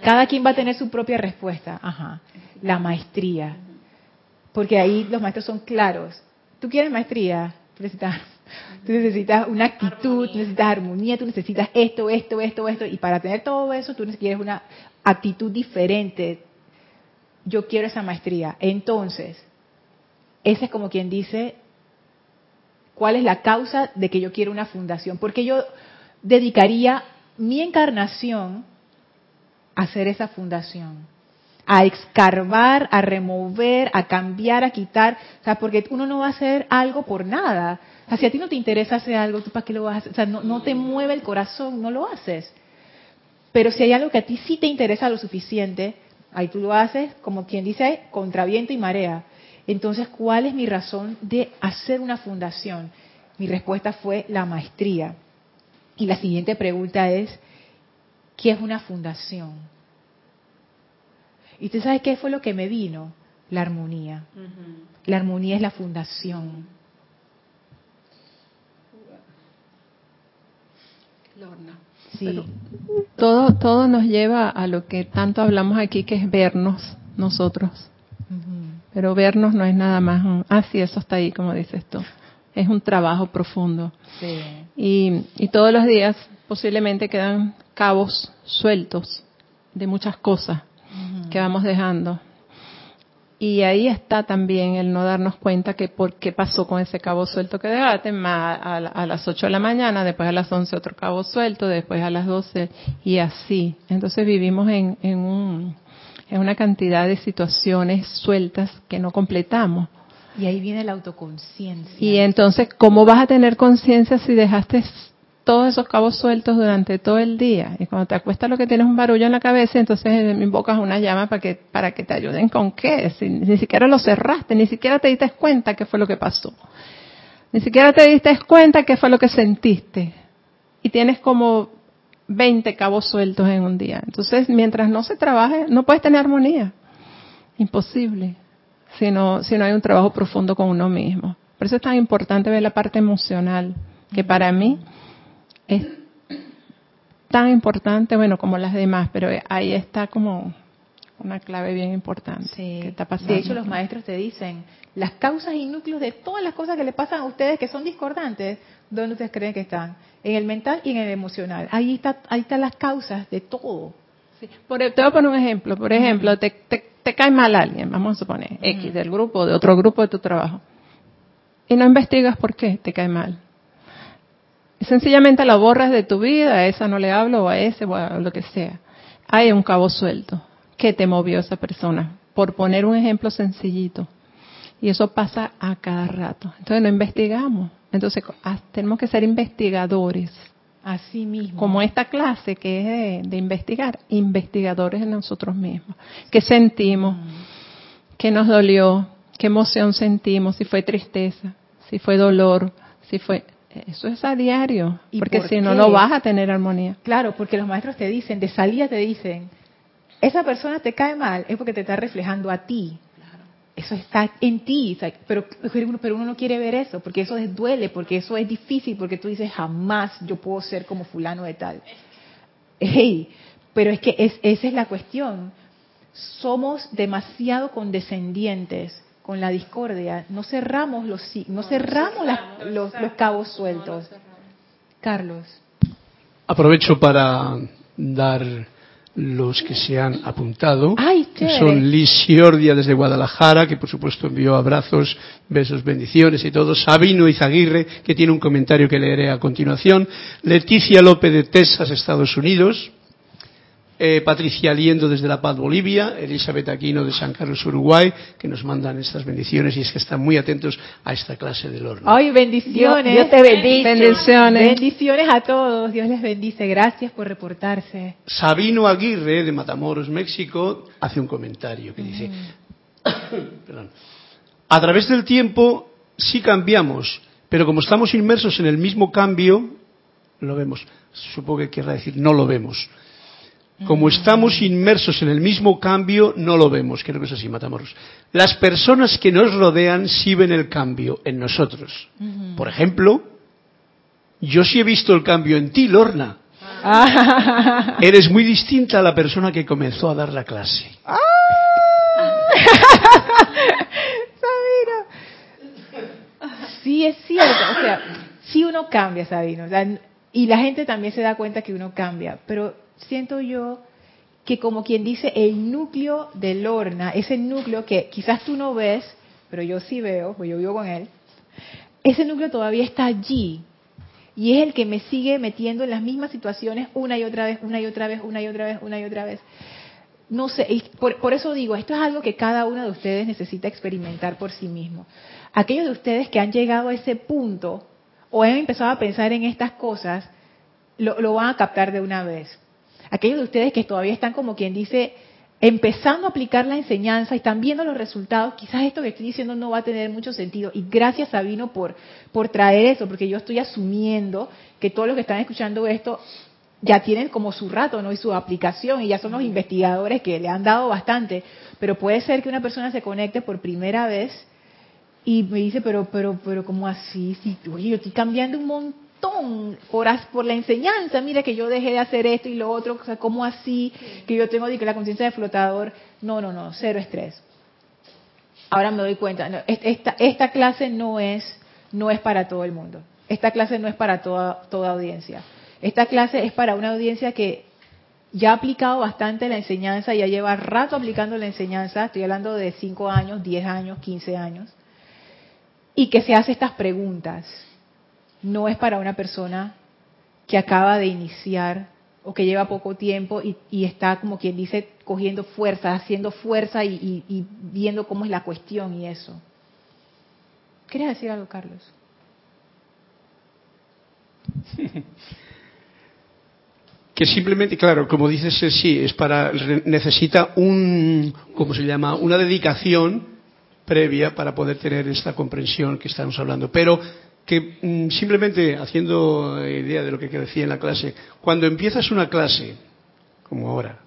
Cada quien va a tener su propia respuesta. Ajá. La maestría. Porque ahí los maestros son claros. ¿Tú quieres maestría? Necesitas, tú necesitas una actitud, tú necesitas armonía, tú necesitas esto, esto, esto, esto. Y para tener todo eso, tú quieres una actitud diferente. Yo quiero esa maestría. Entonces, ese es como quien dice, ¿cuál es la causa de que yo quiero una fundación? Porque yo dedicaría mi encarnación a hacer esa fundación a escarbar, a remover, a cambiar, a quitar, o sea, porque uno no va a hacer algo por nada. Sea, si a ti no te interesa hacer algo, ¿tú para qué lo vas a hacer? O sea, no, no te mueve el corazón, no lo haces. Pero si hay algo que a ti sí te interesa lo suficiente, ahí tú lo haces, como quien dice, contra viento y marea. Entonces, ¿cuál es mi razón de hacer una fundación? Mi respuesta fue la maestría. Y la siguiente pregunta es, ¿qué es una fundación? ¿Y usted sabe qué fue lo que me vino? La armonía. La armonía es la fundación. Lorna. Sí. Pero todo, todo nos lleva a lo que tanto hablamos aquí, que es vernos nosotros. Pero vernos no es nada más un, ah, sí, eso está ahí, como dices tú. Es un trabajo profundo. Sí. Y, y todos los días posiblemente quedan cabos sueltos de muchas cosas que vamos dejando. Y ahí está también el no darnos cuenta que por qué pasó con ese cabo suelto que dejaste, más a, a las 8 de la mañana, después a las 11 otro cabo suelto, después a las 12 y así. Entonces vivimos en, en, un, en una cantidad de situaciones sueltas que no completamos. Y ahí viene la autoconciencia. Y entonces, ¿cómo vas a tener conciencia si dejaste todos esos cabos sueltos durante todo el día. Y cuando te acuestas lo que tienes un barullo en la cabeza, entonces invocas una llama para que, para que te ayuden con qué. Ni siquiera lo cerraste, ni siquiera te diste cuenta qué fue lo que pasó. Ni siquiera te diste cuenta qué fue lo que sentiste. Y tienes como 20 cabos sueltos en un día. Entonces, mientras no se trabaje, no puedes tener armonía. Imposible. Si no, si no hay un trabajo profundo con uno mismo. Por eso es tan importante ver la parte emocional, que para mí es tan importante, bueno, como las demás, pero ahí está como una clave bien importante. que está pasando. De hecho, los maestros te dicen las causas y núcleos de todas las cosas que le pasan a ustedes que son discordantes, ¿dónde ustedes creen que están? En el mental y en el emocional. Ahí está, ahí están las causas de todo. Por, te voy a poner un ejemplo. Por ejemplo, te, te, cae mal alguien, vamos a suponer, X del grupo, de otro grupo de tu trabajo. Y no investigas por qué te cae mal sencillamente la borras de tu vida, a esa no le hablo, o a ese, o a lo que sea. Hay un cabo suelto. ¿Qué te movió esa persona? Por poner un ejemplo sencillito. Y eso pasa a cada rato. Entonces no investigamos. Entonces ah, tenemos que ser investigadores. Así mismo. Como esta clase que es de, investigar, investigadores en nosotros mismos. ¿Qué sentimos? Mm. ¿Qué nos dolió? ¿Qué emoción sentimos? Si fue tristeza, si fue dolor, si fue eso es a diario, porque si no, no vas a tener armonía. Claro, porque los maestros te dicen, de salida te dicen, esa persona te cae mal, es porque te está reflejando a ti. Eso está en ti, pero, pero uno no quiere ver eso, porque eso duele, porque eso es difícil, porque tú dices, jamás yo puedo ser como fulano de tal. Hey, pero es que esa es la cuestión. Somos demasiado condescendientes con la discordia, no cerramos los no, cerramos, los, cabos sueltos. Carlos. Aprovecho para dar los que se han apuntado. Ay, son Liz Giordia desde Guadalajara, que por supuesto envió abrazos, besos, bendiciones y todo. Sabino Izaguirre, que tiene un comentario que leeré a continuación. Leticia López de Texas, Estados Unidos. Eh, Patricia Aliendo desde La Paz, Bolivia, Elizabeth Aquino de San Carlos, Uruguay, que nos mandan estas bendiciones y es que están muy atentos a esta clase del horno. ¡Ay, bendiciones! Dios, te bendice. Bendiciones. Bendiciones a todos. Dios les bendice. Gracias por reportarse. Sabino Aguirre de Matamoros, México, hace un comentario que dice, perdón, a través del tiempo sí cambiamos, pero como estamos inmersos en el mismo cambio, lo vemos. Supongo que querrá decir no lo vemos. Como estamos inmersos en el mismo cambio, no lo vemos. Creo que es así, Matamoros. Las personas que nos rodean sí ven el cambio en nosotros. Por ejemplo, yo sí he visto el cambio en ti, Lorna. Ah. Eres muy distinta a la persona que comenzó a dar la clase. Ah. sí, es cierto. O sea, sí uno cambia, Sabino. y la gente también se da cuenta que uno cambia. Pero siento yo que como quien dice el núcleo de Lorna, ese núcleo que quizás tú no ves, pero yo sí veo, pues yo vivo con él, ese núcleo todavía está allí y es el que me sigue metiendo en las mismas situaciones una y otra vez, una y otra vez, una y otra vez, una y otra vez. No sé, por, por eso digo, esto es algo que cada uno de ustedes necesita experimentar por sí mismo. Aquellos de ustedes que han llegado a ese punto o han empezado a pensar en estas cosas, lo van a captar de una vez aquellos de ustedes que todavía están como quien dice empezando a aplicar la enseñanza y están viendo los resultados, quizás esto que estoy diciendo no va a tener mucho sentido. Y gracias Sabino por, por traer eso, porque yo estoy asumiendo que todos los que están escuchando esto ya tienen como su rato, ¿no? Y su aplicación, y ya son los investigadores que le han dado bastante. Pero puede ser que una persona se conecte por primera vez y me dice, pero, pero, pero, ¿cómo así? Si, oye, yo estoy cambiando un montón por, por la enseñanza, mira que yo dejé de hacer esto y lo otro, o ¿cómo así? Que yo tengo que la conciencia de flotador. No, no, no, cero estrés. Ahora me doy cuenta, esta, esta clase no es, no es para todo el mundo. Esta clase no es para toda, toda audiencia. Esta clase es para una audiencia que ya ha aplicado bastante la enseñanza, ya lleva rato aplicando la enseñanza, estoy hablando de 5 años, 10 años, 15 años, y que se hace estas preguntas no es para una persona que acaba de iniciar o que lleva poco tiempo y, está, como quien dice, cogiendo fuerza, haciendo fuerza y, viendo cómo es la cuestión y eso. ¿Quieres decir algo, Carlos? que simplemente, claro, como dices, eh, sí, es para necesita un, ¿cómo se llama? Una dedicación previa para poder tener esta comprensión que estamos hablando. Pero que mm, simplemente haciendo idea de lo que decía en la clase, cuando empiezas una clase, como ahora,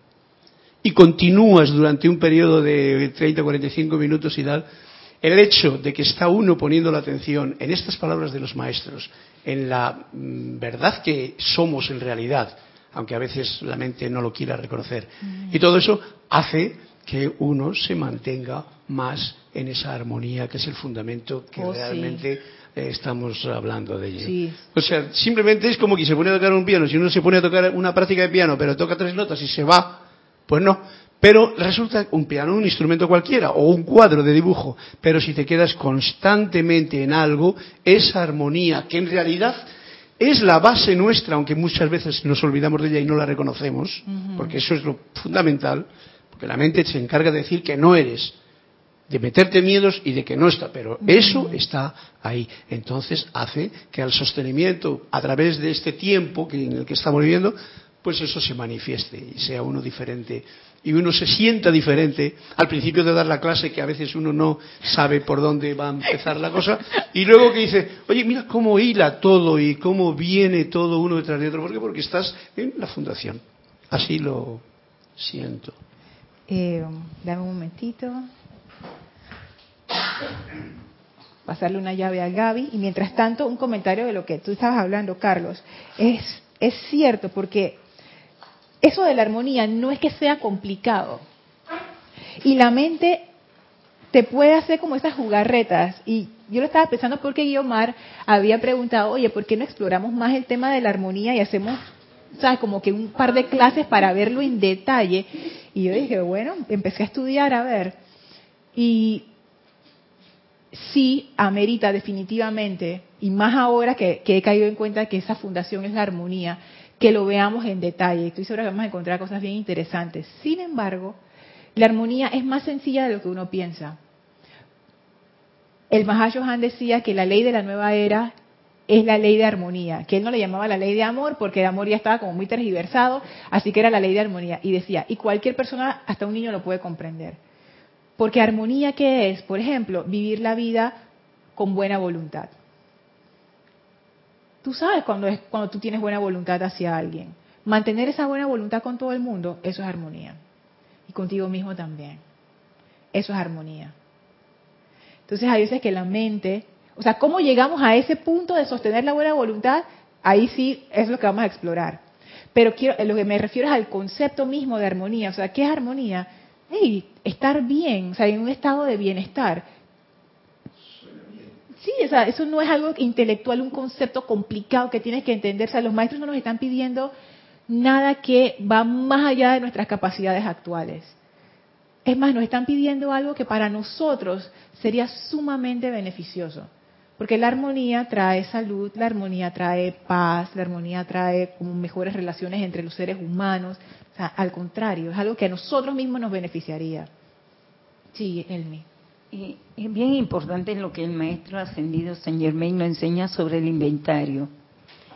y continúas durante un periodo de 30, 45 minutos y tal, el hecho de que está uno poniendo la atención en estas palabras de los maestros, en la mm, verdad que somos en realidad, aunque a veces la mente no lo quiera reconocer. Y todo eso hace que uno se mantenga más en esa armonía que es el fundamento que Oh, realmente eh, estamos hablando de ello. Sí. O sea, simplemente es como que se pone a tocar un piano. Si uno se pone a tocar una práctica de piano, pero toca tres notas y se va, pues no. Pero resulta un piano un instrumento cualquiera o un cuadro de dibujo. Pero si te quedas constantemente en algo, esa armonía que en realidad es la base nuestra, aunque muchas veces nos olvidamos de ella y no la reconocemos, porque eso es lo fundamental, porque la mente se encarga de decir que no eres, de meterte miedos y de que no está, pero eso está ahí. Entonces hace que al sostenimiento a través de este tiempo que, en el que estamos viviendo, pues eso se manifieste y sea uno diferente y uno se sienta diferente al principio de dar la clase que a veces uno no sabe por dónde va a empezar la cosa y luego que dice oye mira cómo hila todo y cómo viene todo uno detrás de otro ¿por qué? porque estás en la fundación así lo siento Eh, dame un momentito. Pasarle una llave a Gaby. Y mientras tanto, un comentario de lo que tú estabas hablando, Carlos. Es, es cierto, porque eso de la armonía no es que sea complicado. Y la mente te puede hacer como esas jugarretas. Y yo lo estaba pensando porque Guiomar había preguntado, oye, ¿por qué no exploramos más el tema de la armonía y hacemos, sabes, como que un par de clases para verlo en detalle? Y yo dije, bueno, empecé a estudiar, a ver. Y sí amerita definitivamente, y más ahora que, he caído en cuenta que esa fundación es la armonía, que lo veamos en detalle. Estoy segura que vamos a encontrar cosas bien interesantes. Sin embargo, la armonía es más sencilla de lo que uno piensa. El Mahashohan decía que la ley de la nueva era es la ley de armonía, que él no le llamaba la ley de amor porque el amor ya estaba como muy tergiversado, así que era la ley de armonía. Y decía, y cualquier persona, hasta un niño lo puede comprender. Porque armonía, ¿qué es? Por ejemplo, vivir la vida con buena voluntad. Tú sabes cuando, es, cuando tú tienes buena voluntad hacia alguien. Mantener esa buena voluntad con todo el mundo, eso es armonía. Y contigo mismo también. Eso es armonía. Entonces hay veces que la mente, o sea, ¿cómo llegamos a ese punto de sostener la buena voluntad? Ahí sí es lo que vamos a explorar. Pero quiero, lo que me refiero es al concepto mismo de armonía. O sea, ¿qué es armonía? Hey, estar bien, o sea, en un estado de bienestar. Sí, o sea, eso no es algo intelectual, un concepto complicado que tienes que entender. O sea, los maestros no nos están pidiendo nada que va más allá de nuestras capacidades actuales. Es más, nos están pidiendo algo que para nosotros sería sumamente beneficioso. Porque la armonía trae salud, la armonía trae paz, la armonía trae como mejores relaciones entre los seres humanos. Sea, al contrario, es algo que a nosotros mismos nos beneficiaría. Sí, Elmi. Y es bien importante lo que el maestro ascendido Saint Germain nos enseña sobre el inventario.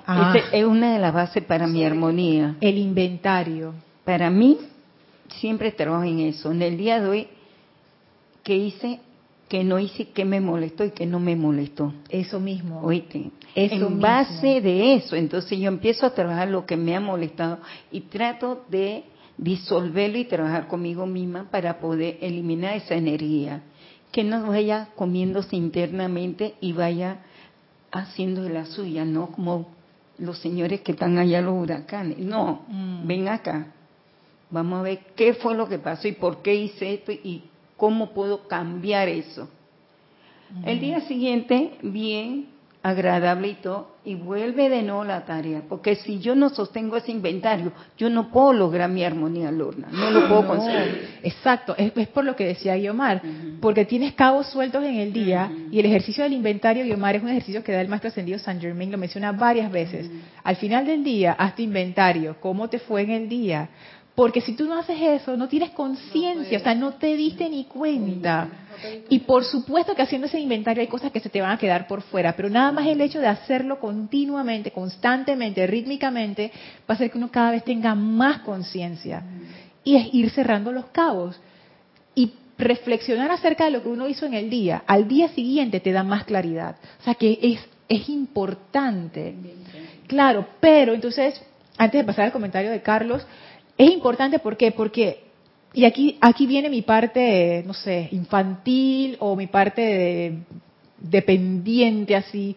Ah, es una de las bases para mi armonía. el inventario. Para mí, siempre trabajo en eso. En el día de hoy, que hice, que no hice, que me molestó y que no me molestó. Eso mismo. Oíste, Eso en mismo. base de eso, entonces yo empiezo a trabajar lo que me ha molestado y trato de disolverlo y trabajar conmigo misma para poder eliminar esa energía, que no vaya comiéndose internamente y vaya haciendo de la suya, no como los señores que están allá los huracanes. No, Mm. ven acá, vamos a ver qué fue lo que pasó y por qué hice esto y cómo puedo cambiar eso. El día siguiente, bien, agradable y todo, y vuelve de nuevo la tarea, porque si yo no sostengo ese inventario, yo no puedo lograr mi armonía, Lorna, no lo puedo No, conseguir. exacto, es, es por lo que decía Guiomar, porque tienes cabos sueltos en el día y el ejercicio del inventario, Guiomar, es un ejercicio que da el maestro ascendido San Germain, lo menciona varias veces. Al final del día, haz tu inventario, cómo te fue en el día, Porque si tú no haces eso, no tienes conciencia, o sea, no te diste ni cuenta. Y por supuesto que haciendo ese inventario hay cosas que se te van a quedar por fuera, pero nada más el hecho de hacerlo continuamente, constantemente, rítmicamente, va a hacer que uno cada vez tenga más conciencia. Y es ir cerrando los cabos. Y reflexionar acerca de lo que uno hizo en el día, al día siguiente te da más claridad. O sea que es, es importante. Claro, pero entonces, antes de pasar al comentario de Carlos, es importante ¿por qué? Porque, y aquí, aquí viene mi parte, no sé, infantil o mi parte de, dependiente así.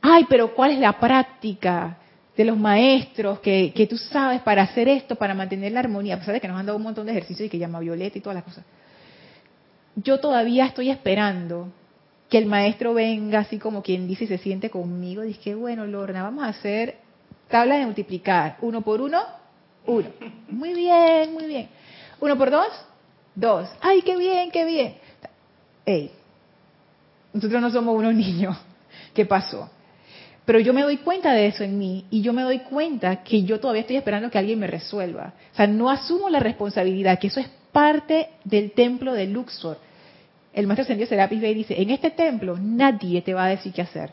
Ay, pero ¿cuál es la práctica de los maestros que, que tú sabes para hacer esto, para mantener la armonía? A pesar de que nos han dado un montón de ejercicios y que llama Violeta y todas las cosas. Yo todavía estoy esperando que el maestro venga así como quien dice y se siente conmigo. Dice, bueno, Lorna, vamos a hacer tabla de multiplicar. Uno por uno, uno. Muy bien, muy bien. Uno por dos, dos. Ay, qué bien, qué bien. Ey, nosotros no somos unos niños. ¿Qué pasó? Pero yo me doy cuenta de eso en mí y yo me doy cuenta que yo todavía estoy esperando que alguien me resuelva. O sea, no asumo la responsabilidad, que eso es parte del templo de Luxor. El maestro Ascendido Serapis Bey dice, en este templo nadie te va a decir qué hacer.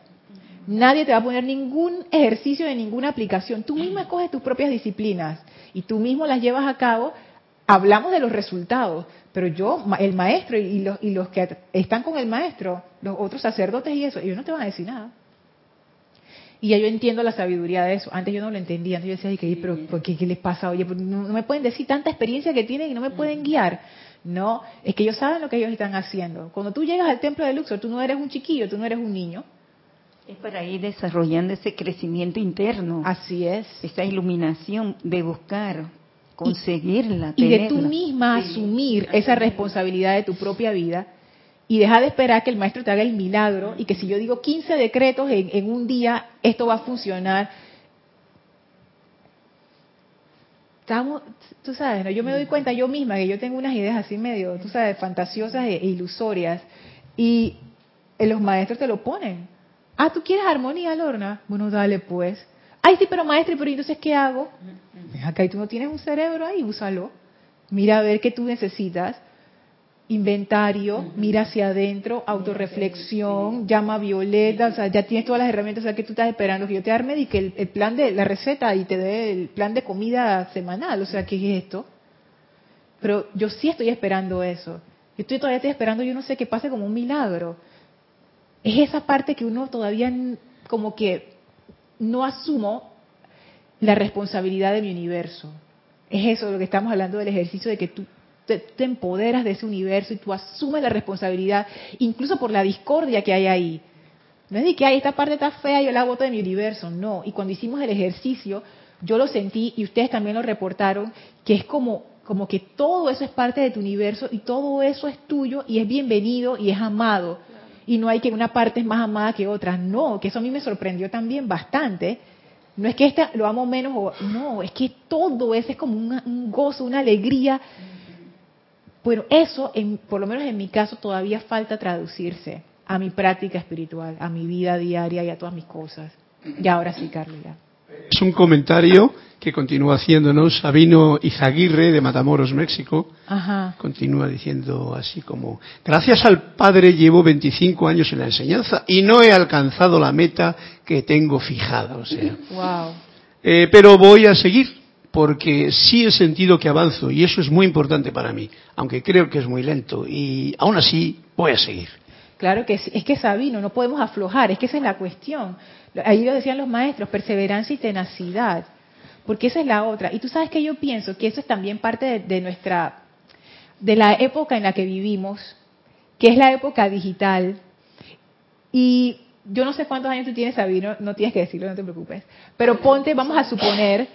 Nadie te va a poner ningún ejercicio de ninguna aplicación. Tú mismo escoges tus propias disciplinas y tú mismo las llevas a cabo. Hablamos de los resultados, pero yo, el maestro y los, y los que están con el maestro, los otros sacerdotes y eso, ellos no te van a decir nada. Y ya yo entiendo la sabiduría de eso. Antes yo no lo entendía. Antes yo decía, pero ¿por qué, les pasa? Oye, no, no, me pueden decir tanta experiencia que tienen y no me pueden guiar. No, es que ellos saben lo que ellos están haciendo. Cuando tú llegas al templo de Luxor, tú no eres un chiquillo, tú no eres un niño. Es para ir desarrollando ese crecimiento interno. Así es. Esa iluminación de buscar, conseguirla. Y, y de tú misma sí. asumir esa responsabilidad de tu propia vida y deja de esperar que el maestro te haga el milagro y que si yo digo 15 decretos en, en un día, esto va a funcionar. Estamos, tú sabes, ¿no? yo me doy cuenta yo misma que yo tengo unas ideas así medio, tú sabes, fantasiosas e, ilusorias y los maestros te lo ponen. Ah, ¿tú quieres armonía, Lorna? Bueno, dale pues. Ay, sí, pero maestro, pero entonces ¿qué hago? Acá y tú no tienes un cerebro ahí, úsalo. Mira a ver qué tú necesitas inventario, mira hacia adentro, autorreflexión, llama a Violeta, o sea, ya tienes todas las herramientas, o sea, que tú estás esperando que yo te arme y que el, el, plan de la receta y te dé el plan de comida semanal, o sea, ¿qué es esto? Pero yo sí estoy esperando eso. Yo estoy todavía estoy esperando, yo no sé, que pase como un milagro. Es esa parte que uno todavía como que no asumo la responsabilidad de mi universo. Es eso lo que estamos hablando del ejercicio de que tú te, empoderas de ese universo y tú asumes la responsabilidad, incluso por la discordia que hay ahí. No es de que hay esta parte está fea, yo la boto de mi universo, no. Y cuando hicimos el ejercicio, yo lo sentí y ustedes también lo reportaron, que es como, como que todo eso es parte de tu universo y todo eso es tuyo y es bienvenido y es amado. Y no hay que una parte es más amada que otra, no, que eso a mí me sorprendió también bastante. No es que este lo amo menos o no, es que todo eso es como un, gozo, una alegría. Bueno, eso, en, por lo menos en mi caso, todavía falta traducirse a mi práctica espiritual, a mi vida diaria y a todas mis cosas. Y ahora sí, Carlos. Es un comentario que continúa haciéndonos Sabino Izaguirre de Matamoros, México. Ajá. Continúa diciendo así como, gracias al Padre llevo 25 años en la enseñanza y no he alcanzado la meta que tengo fijada. O sea, wow. eh, pero voy a seguir porque sí he sentido que avanzo y eso es muy importante para mí, aunque creo que es muy lento y aún así voy a seguir. Claro que sí, es que Sabino, no podemos aflojar, es que esa es la cuestión. Ahí lo decían los maestros, perseverancia y tenacidad, porque esa es la otra. Y tú sabes que yo pienso que eso es también parte de, de nuestra, de la época en la que vivimos, que es la época digital. Y yo no sé cuántos años tú tienes, Sabino, no tienes que decirlo, no te preocupes. Pero ponte, vamos a suponer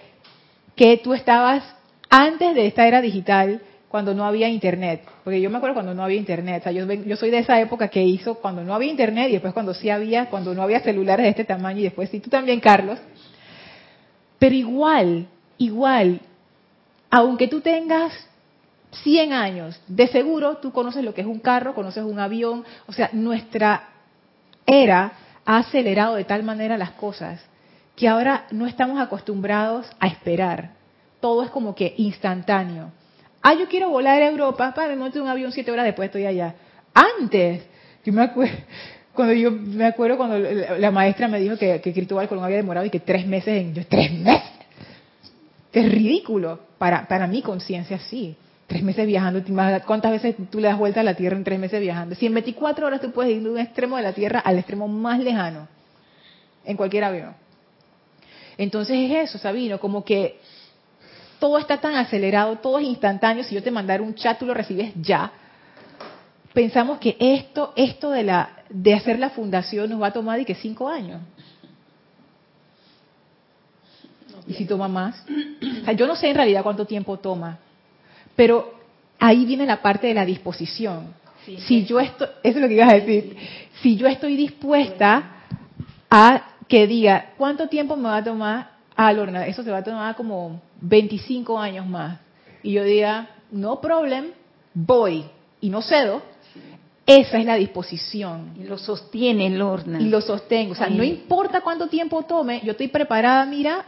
que tú estabas antes de esta era digital, cuando no había internet, porque yo me acuerdo cuando no había internet, o sea, yo, yo, soy de esa época que hizo cuando no había internet y después cuando sí había, cuando no había celulares de este tamaño y después sí, tú también, Carlos. Pero igual, igual, aunque tú tengas 100 años, de seguro tú conoces lo que es un carro, conoces un avión, o sea, nuestra era ha acelerado de tal manera las cosas que ahora no estamos acostumbrados a esperar. todo es como que instantáneo. Ah, yo quiero volar a Europa, para en un avión siete horas después estoy allá. Antes, yo me acuerdo, cuando yo me acuerdo cuando la, maestra me dijo que, que Cristóbal Colón había demorado y que tres meses en, yo, tres meses. Es ridículo para, para mi conciencia, sí. Tres meses viajando, ¿te imaginas ¿cuántas veces tú le das vuelta a la Tierra en tres meses viajando? Si en 24 horas tú puedes ir de un extremo de la Tierra al extremo más lejano, en cualquier avión. Entonces es eso, Sabino, como que todo está tan acelerado, todo es instantáneo. Si yo te mandara un chat, tú lo recibes ya. Pensamos que esto, esto de la, de hacer la fundación nos va a tomar y que cinco años. Y si toma más. O sea, yo no sé en realidad cuánto tiempo toma, pero ahí viene la parte de la disposición. si yo estoy, eso es lo que ibas a decir, si yo estoy dispuesta a que diga, ¿cuánto tiempo me va a tomar? Ah, Lorna, eso se va a tomar como 25 años más. Y yo diga, no problem, voy y no cedo. Esa es la disposición. Y lo sostiene Lorna. Y lo sostengo. O sea, no importa cuánto tiempo tome, yo estoy preparada, mira,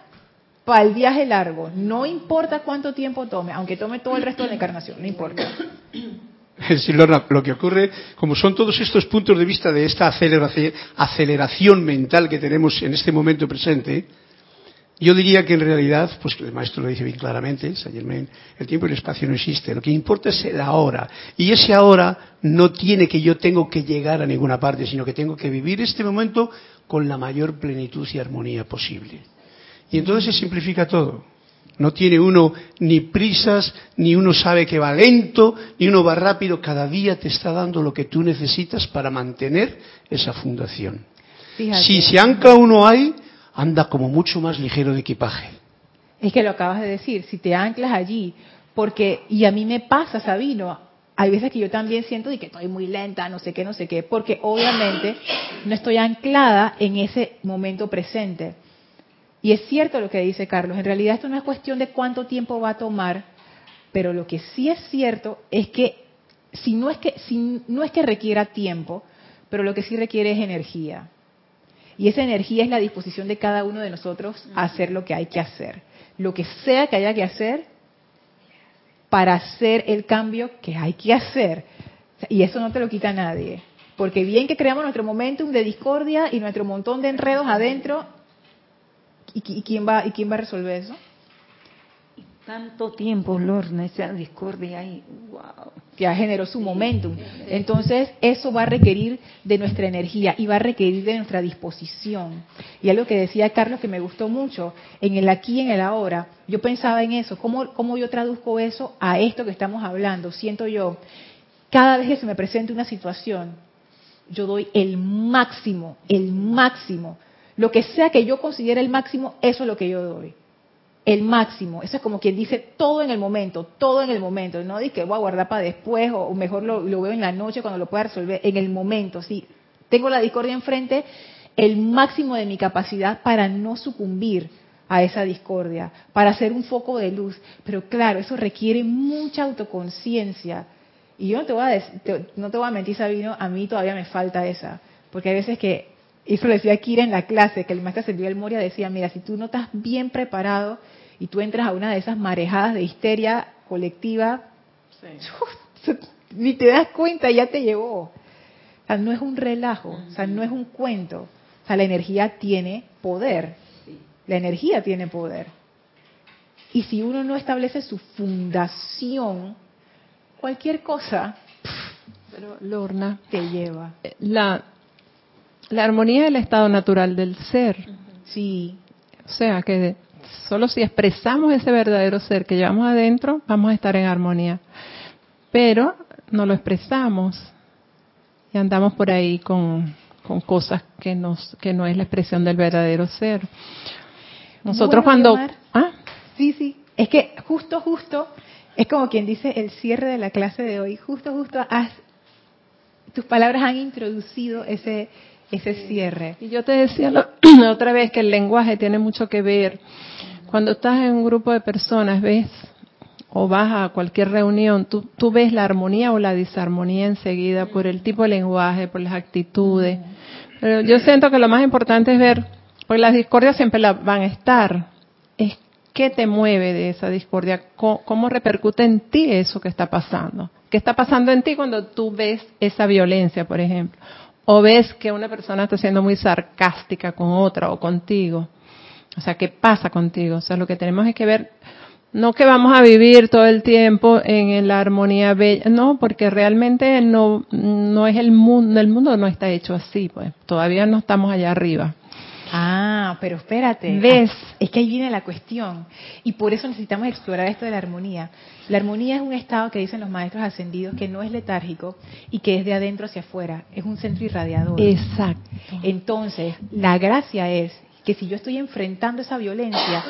para el viaje largo. No importa cuánto tiempo tome, aunque tome todo el resto de la encarnación, no importa. Sí, Lorna, lo que ocurre, como son todos estos puntos de vista de esta aceleración, aceleración mental que tenemos en este momento presente, yo diría que en realidad, pues el maestro lo dice bien claramente, Saint Germain, el tiempo y el espacio no existe. Lo que importa es el ahora. Y ese ahora no tiene que yo tengo que llegar a ninguna parte, sino que tengo que vivir este momento con la mayor plenitud y armonía posible. Y entonces se simplifica todo. No tiene uno ni prisas, ni uno sabe que va lento, ni uno va rápido. Cada día te está dando lo que tú necesitas para mantener esa fundación. Fíjate. Si se ancla uno ahí, anda como mucho más ligero de equipaje. Es que lo acabas de decir, si te anclas allí, porque, y a mí me pasa, Sabino, hay veces que yo también siento de que estoy muy lenta, no sé qué, no sé qué, porque obviamente no estoy anclada en ese momento presente. Y es cierto lo que dice Carlos, en realidad esto no es cuestión de cuánto tiempo va a tomar, pero lo que sí es cierto es que si no es que si no es que requiera tiempo, pero lo que sí requiere es energía. Y esa energía es la disposición de cada uno de nosotros a hacer lo que hay que hacer. Lo que sea que haya que hacer para hacer el cambio que hay que hacer. Y eso no te lo quita nadie. Porque bien que creamos nuestro momentum de discordia y nuestro montón de enredos adentro, ¿y, quién, va, ¿y quién va a resolver eso? Tanto tiempo, Lorna, esa discordia ahí. Wow. Ya generó su momentum. Entonces, eso va a requerir de nuestra energía y va a requerir de nuestra disposición. Y algo que decía Carlos que me gustó mucho, en el aquí y en el ahora, yo pensaba en eso, ¿cómo, cómo yo traduzco eso a esto que estamos hablando? Siento yo, cada vez que se me presente una situación, yo doy el máximo, el máximo. Lo que sea que yo considere el máximo, eso es lo que yo doy el máximo. Eso es como quien dice todo en el momento, todo en el momento. No dice que voy a guardar para después o mejor lo, lo, veo en la noche cuando lo pueda resolver. En el momento, sí. Tengo la discordia enfrente, el máximo de mi capacidad para no sucumbir a esa discordia, para hacer un foco de luz. Pero claro, eso requiere mucha autoconciencia. Y yo no te voy a, te, no te voy a mentir, Sabino, a mí todavía me falta esa. Porque hay veces que, eso lo decía Kira en la clase, que el maestro Sergio del Moria decía, mira, si tú no estás bien preparado, y tú entras a una de esas marejadas de histeria colectiva, sí. ni te das cuenta, ya te llevó. O sea, no es un relajo, o sea, no es un cuento. O sea, la energía tiene poder. La energía tiene poder. Y si uno no establece su fundación, cualquier cosa Pero, Lorna, te lleva. La, la armonía es el estado natural del ser. Sí. O sea, que Solo si expresamos ese verdadero ser que llevamos adentro, vamos a estar en armonía. Pero no lo expresamos y andamos por ahí con, con cosas que, nos, que no es la expresión del verdadero ser. Nosotros bueno, cuando... ¿Ah? Sí, sí. Es que justo, justo, es como quien dice el cierre de la clase de hoy. Justo, justo, has, tus palabras han introducido ese, ese cierre. Y yo te decía la otra vez que el lenguaje tiene mucho que ver. Cuando estás en un grupo de personas, ves, o vas a cualquier reunión, tú, tú ves la armonía o la disarmonía enseguida por el tipo de lenguaje, por las actitudes. Pero yo siento que lo más importante es ver, porque las discordias siempre la van a estar, es ¿qué te mueve de esa discordia? ¿Cómo, ¿Cómo, repercute en ti eso que está pasando? ¿Qué está pasando en ti cuando tú ves esa violencia, por ejemplo? O ves que una persona está siendo muy sarcástica con otra o contigo. O sea, ¿qué pasa contigo? O sea, lo que tenemos es que ver, no que vamos a vivir todo el tiempo en la armonía bella, no, porque realmente no, no es el mundo, el mundo no está hecho así, pues. Todavía no estamos allá arriba. Ah, pero espérate. ¿Ves? Ah, es que ahí viene la cuestión. Y por eso necesitamos explorar esto de la armonía. La armonía es un estado que dicen los maestros ascendidos que no es letárgico y que es de adentro hacia afuera. Es un centro irradiador. Exacto. Entonces, la gracia es que si yo estoy enfrentando esa violencia,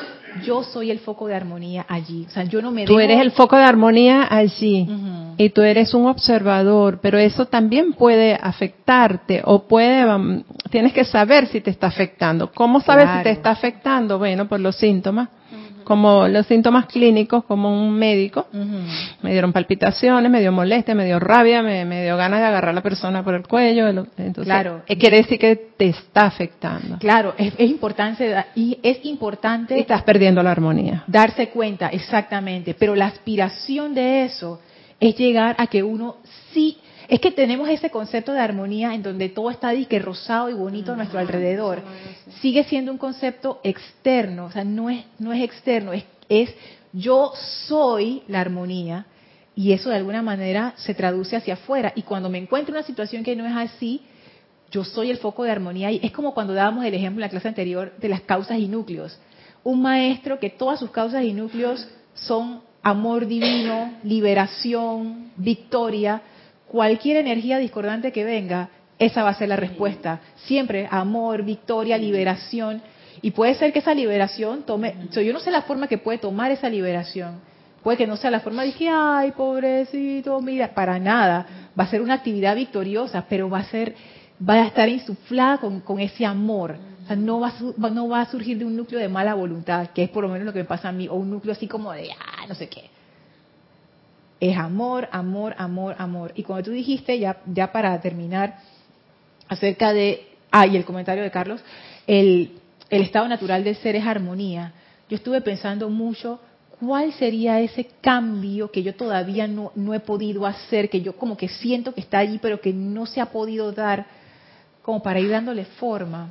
yo soy el foco de armonía allí. O sea, yo no me Tú dejo- eres el foco de armonía allí. Y tú eres un observador, pero eso también puede afectarte o puede, um, tienes que saber si te está afectando. ¿Cómo sabes si te está afectando? Bueno, por los síntomas, como los síntomas clínicos, como un médico. Me dieron palpitaciones, me dio molestia, me dio rabia, me, me dio ganas de agarrar a la persona por el cuello. el- Entonces, Claro. eh, quiere decir que te está afectando. Claro, es, es importante y es importante Y estás perdiendo la armonía. darse cuenta, exactamente. Pero la aspiración de eso es llegar a que uno sí, es que tenemos ese concepto de armonía en donde todo está disque rosado y bonito a nuestro alrededor. Sigue siendo un concepto externo, o sea, no es, no es externo, es, es yo soy la armonía y eso de alguna manera se traduce hacia afuera. Y cuando me encuentro en una situación que no es así, yo soy el foco de armonía y es como cuando dábamos el ejemplo en la clase anterior de las causas y núcleos. Un maestro que todas sus causas y núcleos son amor divino, liberación, victoria, cualquier energía discordante que venga, esa va a ser la respuesta. Siempre amor, victoria, liberación. Y puede ser que esa liberación tome, o sea, yo no sé la forma que puede tomar esa liberación. Puede que no sea la forma de que, ay, pobrecito, mira, para nada. Va a ser una actividad victoriosa, pero va a ser, va a estar insuflada con, con ese amor. O sea, no va, a, su- va- no va a surgir de un núcleo de mala voluntad, que es por lo menos lo que me pasa a mí, o un núcleo así como de, ah, no sé qué. Es amor, amor, amor, amor. Y cuando tú dijiste, ya, ya para terminar, acerca de, ah, y el comentario de Carlos, el, el estado natural del ser es armonía. Yo estuve pensando mucho cuál sería ese cambio que yo todavía no, no he podido hacer, que yo como que siento que está allí, pero que no se ha podido dar, como para ir dándole forma.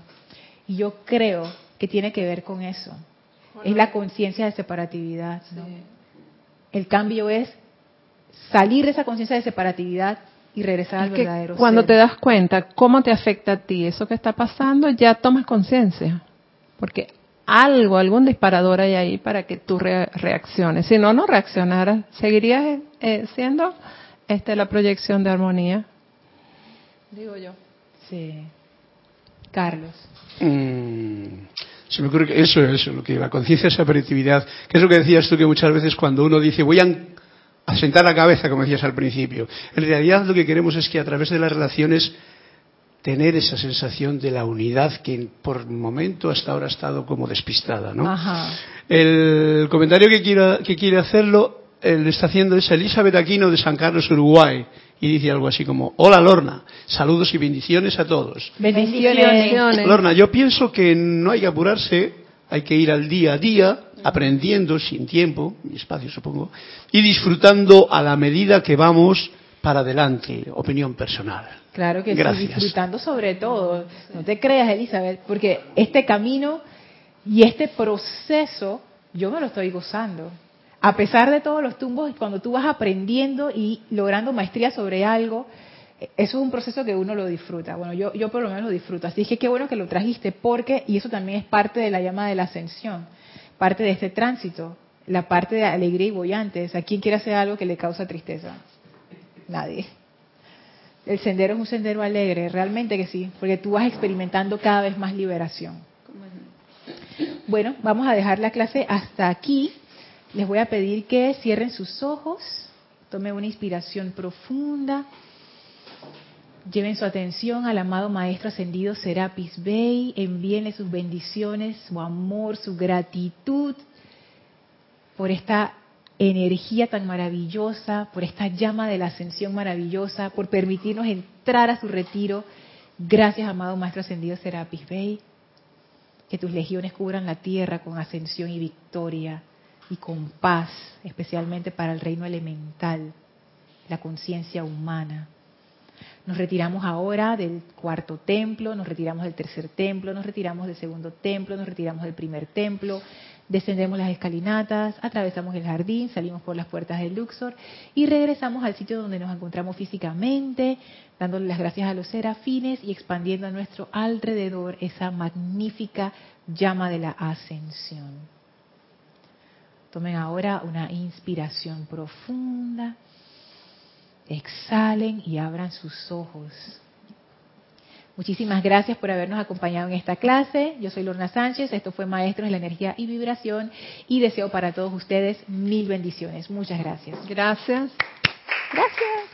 Y yo creo que tiene que ver con eso. Es la conciencia de separatividad. ¿no? El cambio es salir de esa conciencia de separatividad y regresar al que verdadero cuando ser. te das cuenta cómo te afecta a ti eso que está pasando, ya tomas conciencia. Porque algo, algún disparador hay ahí para que tú re- reacciones. Si no, no reaccionaras. Seguirías eh, siendo este, la proyección de armonía. Digo yo. Sí. Carlos. Mm, se me ocurre que eso es lo que la conciencia es aperitividad, que es lo que decías tú que muchas veces cuando uno dice voy a, a sentar la cabeza, como decías al principio, en realidad lo que queremos es que a través de las relaciones tener esa sensación de la unidad que por momento hasta ahora ha estado como despistada, ¿no? Ajá. El comentario que quiere, que quiere hacerlo le está haciendo es Elizabeth Aquino de San Carlos, Uruguay, y dice algo así como, hola Lorna, saludos y bendiciones a todos. Bendiciones. Lorna, yo pienso que no hay que apurarse, hay que ir al día a día, aprendiendo sin tiempo, y espacio supongo, y disfrutando a la medida que vamos para adelante, opinión personal. Claro que Gracias. sí, disfrutando sobre todo. No te creas, Elizabeth, porque este camino y este proceso yo me lo estoy gozando. A pesar de todos los tumbos, cuando tú vas aprendiendo y logrando maestría sobre algo, eso es un proceso que uno lo disfruta. Bueno, yo, yo por lo menos lo disfruto. Así que qué bueno que lo trajiste, porque, y eso también es parte de la llama de la ascensión, parte de este tránsito, la parte de alegría y bollante. O sea, ¿quién quiere hacer algo que le causa tristeza? Nadie. El sendero es un sendero alegre, realmente que sí, porque tú vas experimentando cada vez más liberación. Bueno, vamos a dejar la clase hasta aquí. Les voy a pedir que cierren sus ojos, tomen una inspiración profunda, lleven su atención al amado Maestro Ascendido Serapis Bey, envíenle sus bendiciones, su amor, su gratitud por esta energía tan maravillosa, por esta llama de la ascensión maravillosa, por permitirnos entrar a su retiro. Gracias, amado Maestro Ascendido Serapis Bey. Que tus legiones cubran la tierra con ascensión y victoria. y con paz, especialmente para el reino elemental, la conciencia humana. Nos retiramos ahora del cuarto templo, nos retiramos del tercer templo, nos retiramos del segundo templo, nos retiramos del primer templo, descendemos las escalinatas, atravesamos el jardín, salimos por las puertas del Luxor y regresamos al sitio donde nos encontramos físicamente, dándole las gracias a los serafines y expandiendo a nuestro alrededor esa magnífica llama de la ascensión. Tomen ahora una inspiración profunda. Exhalen y abran sus ojos. Muchísimas gracias por habernos acompañado en esta clase. Yo soy Lorna Sánchez, esto fue Maestros de la Energía y Vibración y deseo para todos ustedes mil bendiciones. Muchas gracias. Gracias. Gracias.